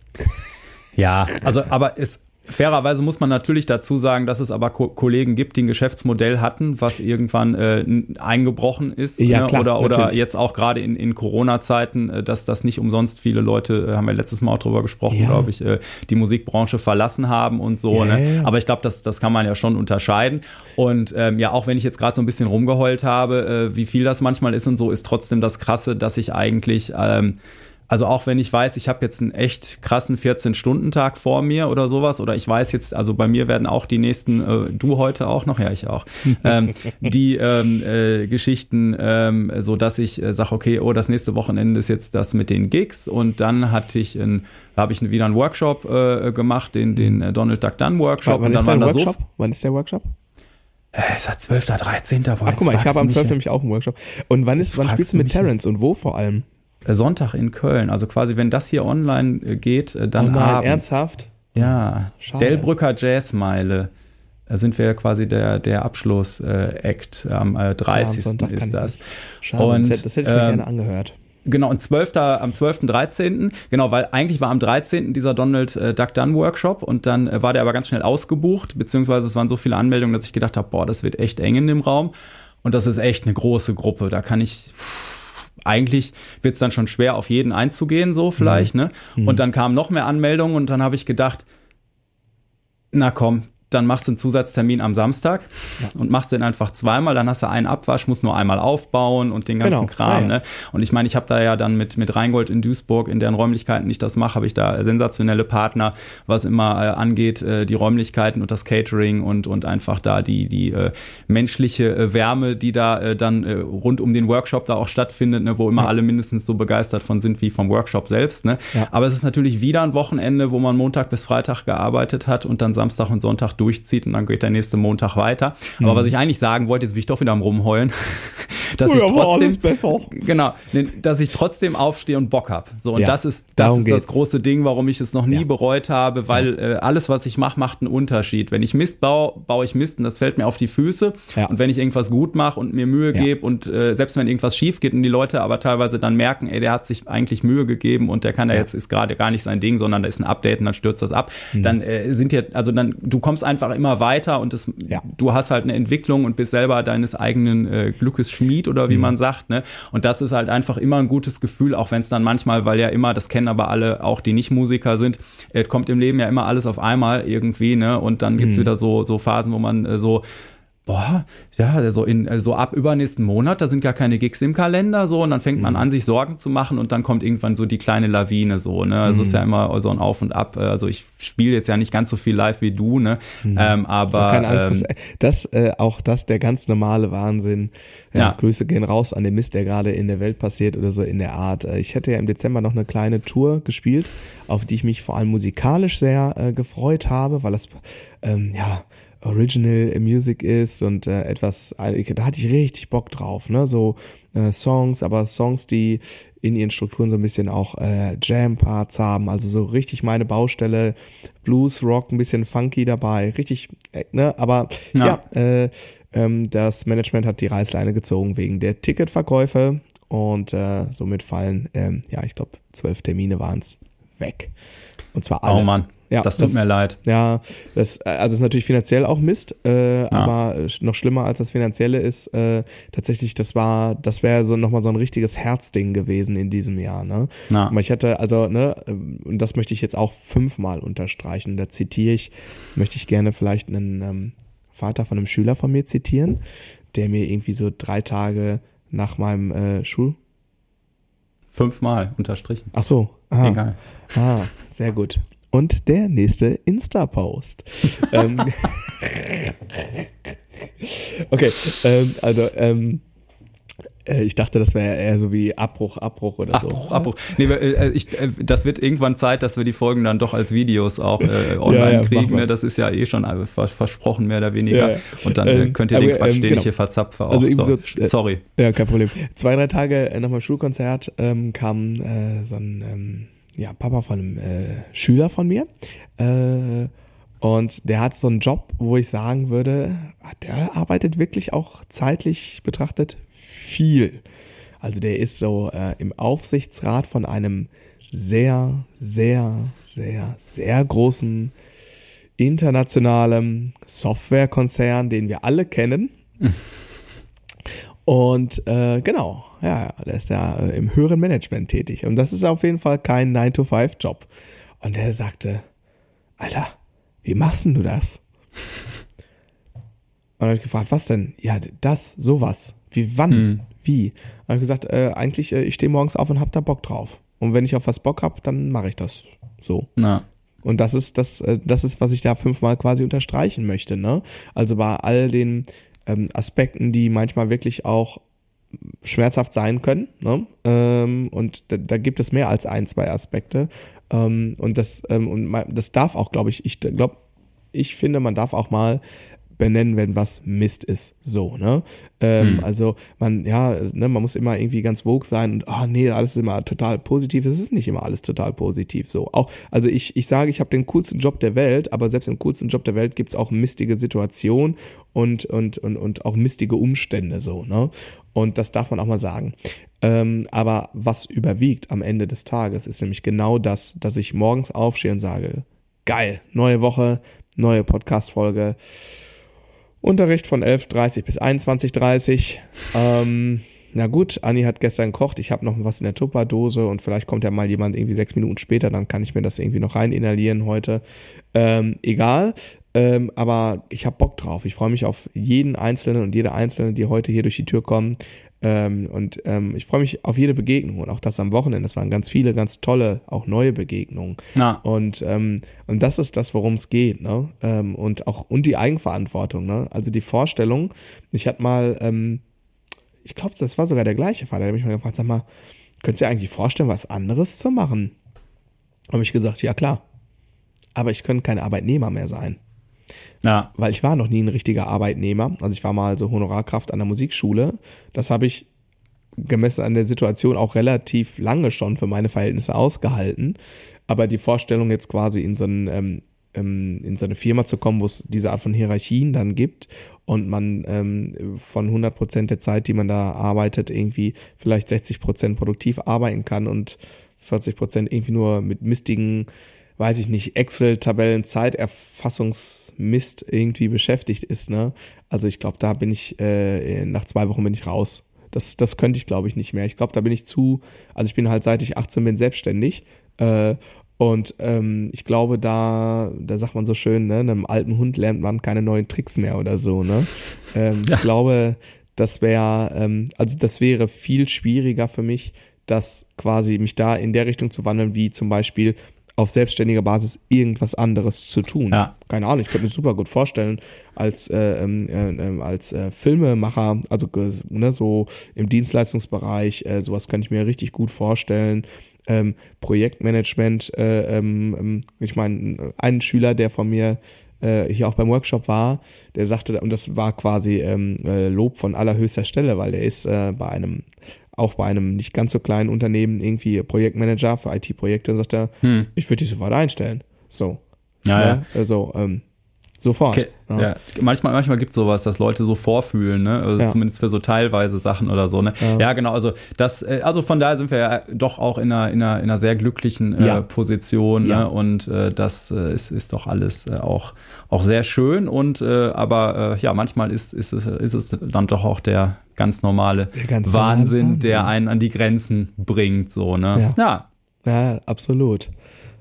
Ja, also aber es, Fairerweise muss man natürlich dazu sagen, dass es aber Ko Kollegen gibt, die ein Geschäftsmodell hatten, was irgendwann äh, eingebrochen ist. Ja, ne? klar, oder, oder jetzt auch gerade in, in Corona-Zeiten, äh, dass das nicht umsonst viele Leute, äh, haben wir letztes Mal auch drüber gesprochen, ja. glaube ich, äh, die Musikbranche verlassen haben und so. Ja, ne? Aber ich glaube, das, das kann man ja schon unterscheiden. Und ähm, ja, auch wenn ich jetzt gerade so ein bisschen rumgeheult habe, äh, wie viel das manchmal ist und so, ist trotzdem das Krasse, dass ich eigentlich ähm, also auch wenn ich weiß, ich habe jetzt einen echt krassen 14-Stunden-Tag vor mir oder sowas, oder ich weiß jetzt, also bei mir werden auch die nächsten, äh, du heute auch noch, ja, ich auch, (laughs) ähm, die ähm, äh, Geschichten, ähm, so dass ich äh, sage, okay, oh, das nächste Wochenende ist jetzt das mit den Gigs und dann hatte ich ein, habe ich wieder einen Workshop äh, gemacht, den, den äh, Donald Duck Dunn Workshop. Wann, wann ist der Workshop? So wann ist der Workshop? Äh, ist 12. 13. Boah, Ach, guck mal, ich habe am 12. nämlich auch einen Workshop. Und wann ist, wann spielst du mit Terrence und wo vor allem? Äh, Sonntag in Köln. Also quasi, wenn das hier online äh, geht, äh, dann oh nein, abends. ernsthaft? Ja, Schade. Delbrücker Jazzmeile. Da sind wir quasi der, der Abschluss-Act. Am äh, 30. Ja, am ist das. Schade, und, das hätte ich mir ähm, gerne angehört. Genau, und 12. am 12. 13. Genau, weil eigentlich war am 13. dieser Donald äh, Duck Dunn Workshop und dann äh, war der aber ganz schnell ausgebucht, beziehungsweise es waren so viele Anmeldungen, dass ich gedacht habe, boah, das wird echt eng in dem Raum. Und das ist echt eine große Gruppe. Da kann ich, pff, eigentlich wird es dann schon schwer, auf jeden einzugehen, so vielleicht, mhm. ne? Und mhm. dann kamen noch mehr Anmeldungen und dann habe ich gedacht, na komm, dann machst du einen Zusatztermin am Samstag ja. und machst den einfach zweimal, dann hast du einen Abwasch, musst nur einmal aufbauen und den ganzen genau. Kram. Ja. ne? Und ich meine, ich habe da ja dann mit, mit Rheingold in Duisburg, in deren Räumlichkeiten ich das mache, habe ich da sensationelle Partner, was immer äh, angeht, äh, die Räumlichkeiten und das Catering und, und einfach da die, die äh, menschliche äh, Wärme, die da äh, dann äh, rund um den Workshop da auch stattfindet, ne? wo immer ja. alle mindestens so begeistert von sind wie vom Workshop selbst. Ne? Aber es ist natürlich wieder ein Wochenende, wo man Montag bis Freitag gearbeitet hat und dann Samstag und Sonntag durchzieht und dann geht der nächste Montag weiter. Mhm. Aber was ich eigentlich sagen wollte, jetzt bin ich doch wieder am Rumheulen, (laughs) dass oh, ich trotzdem, genau, dass ich trotzdem aufstehe und Bock habe. So, und ja, das ist, das ist das große Ding, warum ich es noch nie ja. bereut habe, weil ja. äh, alles, was ich mache, macht einen Unterschied. Wenn ich Mist baue, baue ich Mist und das fällt mir auf die Füße. Und wenn ich irgendwas gut mache und mir Mühe gebe und äh, selbst wenn irgendwas schief geht und die Leute aber teilweise dann merken, ey, der hat sich eigentlich Mühe gegeben und der kann da jetzt, ist gerade gar nicht sein Ding, sondern da ist ein Update und dann stürzt das ab, mhm. dann äh, sind ja, also dann, du kommst einfach immer weiter und das, ja. du hast halt eine Entwicklung und bist selber deines eigenen äh, Glückes Schmied. oder wie mhm. man sagt. Ne? Und das ist halt einfach immer ein gutes Gefühl, auch wenn es dann manchmal, weil ja immer, das kennen aber alle, auch die Nicht-Musiker sind, äh, kommt im Leben ja immer alles auf einmal irgendwie, ne? Und dann gibt's mhm. wieder so, so Phasen, wo man äh, so boah, ja, so in so ab übernächsten Monat, da sind gar keine Gigs im Kalender so und dann fängt man mhm. an, sich Sorgen zu machen und dann kommt irgendwann so die kleine Lawine so, ne? Also mhm. ist ja immer so ein Auf und Ab. Also ich spiele jetzt ja nicht ganz so viel live wie du, ne? Mhm. Ähm, aber keine Angst, ähm, das, das äh, auch das der ganz normale Wahnsinn. Ja, ja. Grüße gehen raus an den Mist, der gerade in der Welt passiert oder so in der Art. Äh, ich hätte ja im Dezember noch eine kleine Tour gespielt, auf die ich mich vor allem musikalisch sehr äh, gefreut habe, weil das ähm, ja Original Music ist und äh, etwas, da hatte ich richtig Bock drauf, ne? So äh, Songs, aber Songs, die in ihren Strukturen so ein bisschen auch äh, Jam-Parts haben, also so richtig meine Baustelle, Blues, Rock, ein bisschen funky dabei, richtig, äh, ne? Aber ja, ja äh, ähm, das Management hat die Reißleine gezogen wegen der Ticketverkäufe und äh, somit fallen, ähm, ja, ich glaube, zwölf Termine waren's weg. Und zwar alle. Oh Mann. Ja, das tut das, mir leid. Ja, das, also ist natürlich finanziell auch Mist, äh, ja. aber noch schlimmer als das Finanzielle ist äh, tatsächlich, das war, das wäre so nochmal so ein richtiges Herzding gewesen in diesem Jahr. Ne? Ja. Aber ich hatte, also, ne, und das möchte ich jetzt auch fünfmal unterstreichen. Da zitiere ich, möchte ich gerne vielleicht einen ähm, Vater von einem Schüler von mir zitieren, der mir irgendwie so drei Tage nach meinem äh, Schul Fünfmal unterstrichen. Ach so. Aha. Egal. Ah, sehr gut und der nächste Insta-Post. (laughs) ähm, okay, ähm, also ähm, äh, ich dachte, das wäre eher so wie Abbruch, Abbruch oder Abbruch, so. Abbruch, Abbruch. Nee, äh, ich, äh, das wird irgendwann Zeit, dass wir die Folgen dann doch als Videos auch äh, online (laughs) ja, ja, kriegen. Ne? Das ist ja eh schon versprochen, mehr oder weniger. Ja, Und dann ähm, könnt ihr den Quatsch, ähm, den genau. ich hier verzapfe, auch. Also so, so, sorry. Ja, kein Problem. Zwei, drei Tage nach meinem Schulkonzert ähm, kam äh, so ein ähm, ja, Papa von einem äh, Schüler von mir. Äh, und der hat so einen Job, wo ich sagen würde, der arbeitet wirklich auch zeitlich betrachtet viel. Also der ist so äh, im Aufsichtsrat von einem sehr, sehr, sehr, sehr großen internationalen Softwarekonzern, den wir alle kennen. (laughs) Und äh, genau, ja, der ist ja äh, im höheren Management tätig. Und das ist auf jeden Fall kein 9-to-5-Job. Und er sagte, Alter, wie machst denn du das? Und er hat gefragt, was denn? Ja, das, sowas. Wie, wann? Hm. Wie? Und er hat gesagt, äh, eigentlich, äh, ich stehe morgens auf und hab da Bock drauf. Und wenn ich auf was Bock hab, dann mache ich das so. Na. Und das ist das, äh, das ist, was ich da fünfmal quasi unterstreichen möchte. Ne? Also bei all den ähm, Aspekten, die manchmal wirklich auch schmerzhaft sein können. Ne? Ähm, und da, da, gibt es mehr als ein, zwei Aspekte. Ähm, und das, ähm, und das darf auch, glaube ich, ich glaube, ich finde, man darf auch mal benennen, wenn was Mist ist. So, ne? Ähm, hm. Also man, ja, ne, man muss immer irgendwie ganz vogue sein und ah oh, nee, alles ist immer total positiv. Es ist nicht immer alles total positiv. So. Auch, also ich, ich sage, ich habe den coolsten Job der Welt, aber selbst im coolsten Job der Welt gibt's auch mistige Situationen und, und, und, und auch mistige Umstände so, ne? Und das darf man auch mal sagen. Ähm, aber was überwiegt am Ende des Tages, ist nämlich genau das, dass ich morgens aufstehe und sage, geil, neue Woche, neue Podcast-Folge Unterricht von 11.30 bis 21.30 ähm, na gut, Anni hat gestern gekocht, ich habe noch was in der Tupperdose und vielleicht kommt ja mal jemand irgendwie sechs Minuten später, dann kann ich mir das irgendwie noch rein inhalieren heute. Ähm, egal, ähm, aber ich habe Bock drauf. Ich freue mich auf jeden Einzelnen und jede Einzelne, die heute hier durch die Tür kommen. Ähm, und ähm, ich freue mich auf jede Begegnung und auch das am Wochenende. Es waren ganz viele, ganz tolle, auch neue Begegnungen. Ja. Und, ähm, und das ist das, worum es geht, ne? Ähm, und auch, und die Eigenverantwortung, ne? Also die Vorstellung, ich hatte mal, ähm, ich glaube, das war sogar der gleiche Vater, der hat mich mal gefragt, sag mal, könntest du dir eigentlich vorstellen, was anderes zu machen? Habe ich gesagt, ja klar. Aber ich könnte kein Arbeitnehmer mehr sein. Ja. Weil ich war noch nie ein richtiger Arbeitnehmer. Also ich war mal so Honorarkraft an der Musikschule. Das habe ich gemessen an der Situation auch relativ lange schon für meine Verhältnisse ausgehalten. Aber die Vorstellung jetzt quasi in so, einen, ähm, ähm in so eine Firma zu kommen, wo es diese Art von Hierarchien dann gibt und man ähm, von 100 Prozent der Zeit, die man da arbeitet, irgendwie vielleicht 60 Prozent produktiv arbeiten kann und 40 Prozent irgendwie nur mit mistigen weiß ich nicht, Excel-Tabellen, Zeiterfassungsmist irgendwie beschäftigt ist, ne? Also ich glaube, da bin ich, äh, nach zwei Wochen bin ich raus. Das, das könnte ich, glaube ich, nicht mehr. Ich glaube, da bin ich zu, also ich bin halt seit ich 18 bin selbstständig. Äh, und ähm, ich glaube, da, da sagt man so schön, ne, einem alten Hund lernt man keine neuen Tricks mehr oder so, ne? Ähm, (laughs) ja. Ich glaube, das wäre, ähm, also das wäre viel schwieriger für mich, das quasi mich da in der Richtung zu wandeln, wie zum Beispiel auf selbstständiger Basis irgendwas anderes zu tun. Ja. Keine Ahnung, ich könnte mir super gut vorstellen, als äh, ähm, äh, ähm, als äh, Filmemacher, also ne, so im Dienstleistungsbereich, äh, sowas könnte ich mir richtig gut vorstellen. Ähm, Projektmanagement, äh, ähm, ähm ich meine, ein Schüler, der von mir äh, hier auch beim Workshop war, der sagte, und das war quasi ähm, äh, Lob von allerhöchster Stelle, weil der ist äh, bei einem auch bei einem nicht ganz so kleinen Unternehmen irgendwie Projektmanager für IT-Projekte und sagt er, hm. ich würde dich sofort einstellen. So. Ja, ja. ja. Also, ähm, Sofort. Okay. Ja. ja. Manchmal, manchmal gibt es sowas, dass Leute so vorfühlen, ne? Also ja. zumindest für so teilweise Sachen oder so, ne? Ja, ja genau. Also das, äh, also von daher sind wir ja doch auch in einer, in einer, in einer sehr glücklichen äh, Position, ne? Und äh, das äh, ist, ist doch alles äh, auch, auch sehr schön. Und äh, aber ja, manchmal ist, ist, es, ist es dann doch auch der ganz normale der ganz Wahnsinn, Wahnsinn, der einen an die Grenzen bringt, so, ne? Ja. Ja, absolut.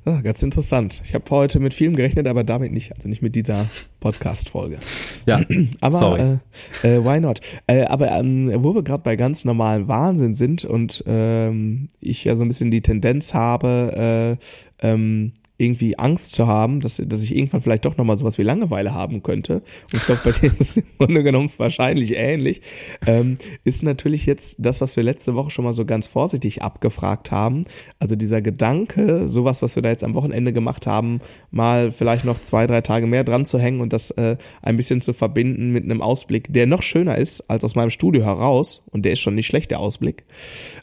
Ah, ganz interessant. Ich habe heute mit vielem gerechnet, aber damit nicht. Also nicht mit dieser Podcast-Folge. Ja. (clears throat) aber. Äh, äh, why not? Äh, aber ähm, wo wir gerade bei ganz normalen Wahnsinn sind und ähm, ich ja so ein bisschen die Tendenz habe, äh, ähm, irgendwie Angst zu haben, dass, dass ich irgendwann vielleicht doch nochmal sowas wie Langeweile haben könnte. Und ich glaube, bei dir ist es im Grunde genommen wahrscheinlich ähnlich. Ähm, ist natürlich jetzt das, was wir letzte Woche schon mal so ganz vorsichtig abgefragt haben. Also dieser Gedanke, sowas, was wir da jetzt am Wochenende gemacht haben, mal vielleicht noch zwei, drei Tage mehr dran zu hängen und das äh, ein bisschen zu verbinden mit einem Ausblick, der noch schöner ist als aus meinem Studio heraus. Und der ist schon nicht schlecht, der Ausblick.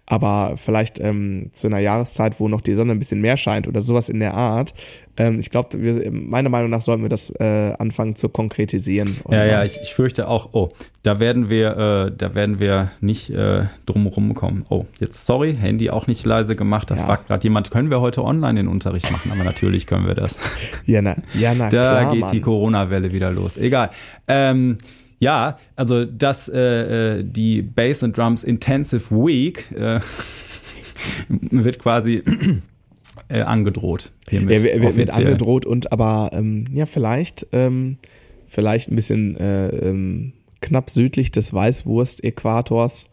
Aber vielleicht ähm, zu einer Jahreszeit, wo noch die Sonne ein bisschen mehr scheint oder sowas in der Art hat. Ähm, ich glaube, meiner Meinung nach sollten wir das äh, anfangen zu konkretisieren. ja, ja, ich, ich, fürchte auch, oh, da werden wir, äh, da werden wir nicht äh, drum kommen. Oh, jetzt sorry, Handy auch nicht leise gemacht. Da ja. fragt gerade jemand, können wir heute online den Unterricht machen? Aber natürlich können wir das. (laughs) ja, na, ja, na (laughs) Da klar, geht Mann. die Corona-Welle wieder los. Egal. Ähm, ja, also das, äh, äh, die Bass and Drums Intensive Week äh, (laughs) wird quasi äh, angedroht. Hiermit, ja, wird, wird angedroht und aber ähm, ja vielleicht ähm, vielleicht ein bisschen äh, ähm, knapp südlich des Weißwurst-Äquators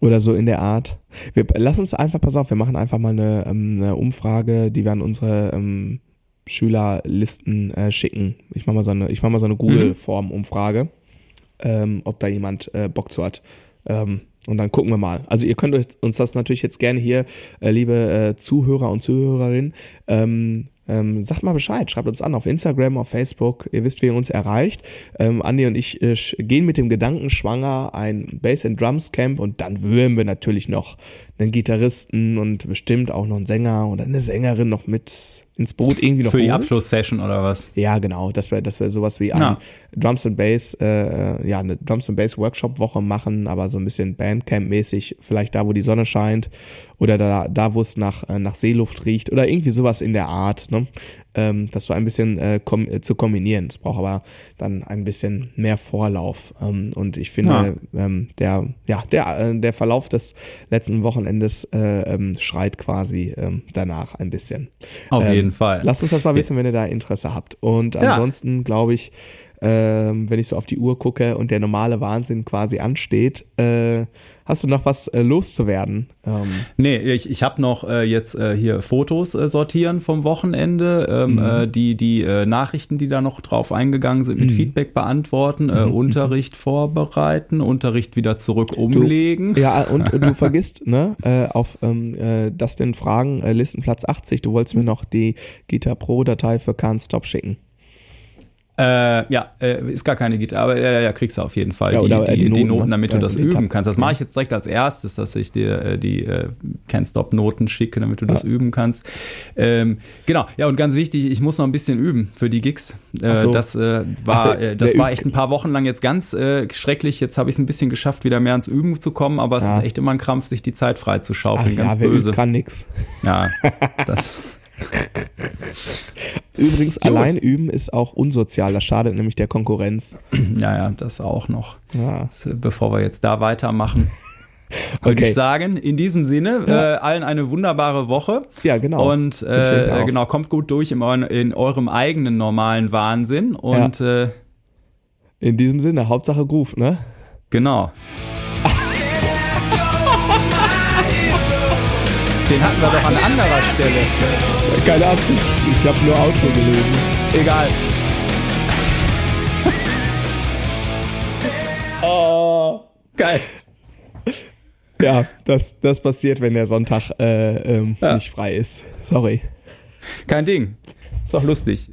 oder so in der Art. Wir, lass uns einfach, pass auf, wir machen einfach mal eine, ähm, eine Umfrage, die wir an unsere ähm, Schülerlisten äh, schicken. Ich mache mal so eine, ich mach mal so eine Google-Form-Umfrage, ähm, ob da jemand äh, Bock zu hat. Ähm, und dann gucken wir mal. Also ihr könnt uns das natürlich jetzt gerne hier, äh, liebe äh, Zuhörer und Zuhörerinnen, ähm, ähm, sagt mal Bescheid, schreibt uns an auf Instagram, auf Facebook. Ihr wisst, wie ihr uns erreicht. Ähm, Andi und ich äh, gehen mit dem Gedanken schwanger ein Bass and Drums Camp und dann würden wir natürlich noch einen Gitarristen und bestimmt auch noch einen Sänger oder eine Sängerin noch mit ins Boot irgendwie noch Für holen. die Abschlusssession oder was? Ja, genau. Das wäre das wäre sowas wie ein ja. Drums and Bass, äh, äh, ja, eine Drums and Bass Workshop Woche machen, aber so ein bisschen Bandcamp mäßig, vielleicht da, wo die Sonne scheint oder da, da wo es nach, äh, nach Seeluft riecht oder irgendwie sowas in der Art, ne? ähm, das so ein bisschen äh, kom äh, zu kombinieren. Es braucht aber dann ein bisschen mehr Vorlauf. Ähm, und ich finde, ja. Ähm, der, ja, der, äh, der Verlauf des letzten Wochenendes äh, ähm, schreit quasi ähm, danach ein bisschen. Auf ähm, jeden Fall. Lasst uns das mal wissen, wenn ihr da Interesse habt. Und ansonsten ja. glaube ich, ähm, wenn ich so auf die Uhr gucke und der normale Wahnsinn quasi ansteht, äh, Hast du noch was äh, loszuwerden? Ähm. Nee, ich, ich habe noch äh, jetzt äh, hier Fotos äh, sortieren vom Wochenende, ähm, mhm. äh, die, die Nachrichten, die da noch drauf eingegangen sind, mit mhm. Feedback beantworten, äh, mhm. Unterricht vorbereiten, Unterricht wieder zurück umlegen. Du, ja, und, und du (laughs) vergisst, ne, auf ähm, äh, das den Fragen, Listenplatz 80, du wolltest mir noch die Guitar Pro-Datei für Can't Stop schicken. Äh, ja, äh, ist gar keine Gitarre, aber ja, ja, kriegst du auf jeden Fall ja, die, die, die, Noten, die, Noten, damit du das üben kannst. Das mache ich jetzt direkt als erstes, dass ich dir äh, die äh, Can't Stop Noten schicke, damit du das üben kannst. Ähm, genau, ja und ganz wichtig, ich muss noch ein bisschen üben für die Gigs. Äh, so. Das war, das war echt ein paar Wochen lang jetzt ganz schrecklich. Jetzt habe ich es ein bisschen geschafft, wieder mehr ans Üben zu kommen, aber es ja. ist echt immer ein Krampf, sich die Zeit frei zu schaufeln. Ach, ganz ja, böse. kann nix. Ja, (laughs) das. Übrigens, Gut. allein üben ist auch unsozial. Das schadet nämlich der Konkurrenz. (clears throat) Ja, ja, das auch noch. Ja. Das, bevor wir jetzt da weitermachen. (laughs) Würde okay. ich sagen. In diesem Sinne, ja. äh, allen eine wunderbare Woche. Ja, genau. Und äh, genau, kommt gut durch in, euren, in, eurem eigenen normalen Wahnsinn. Und ja. äh, in diesem Sinne, Hauptsache Groove, ne? Genau. Den hatten wir doch an anderer Stelle. Keine Absicht. Ich habe nur Outro gelesen. Egal. (laughs) oh, geil. Ja, das, das passiert, wenn der Sonntag äh, ähm, ja. nicht frei ist. Sorry. Kein Ding. Ist doch lustig.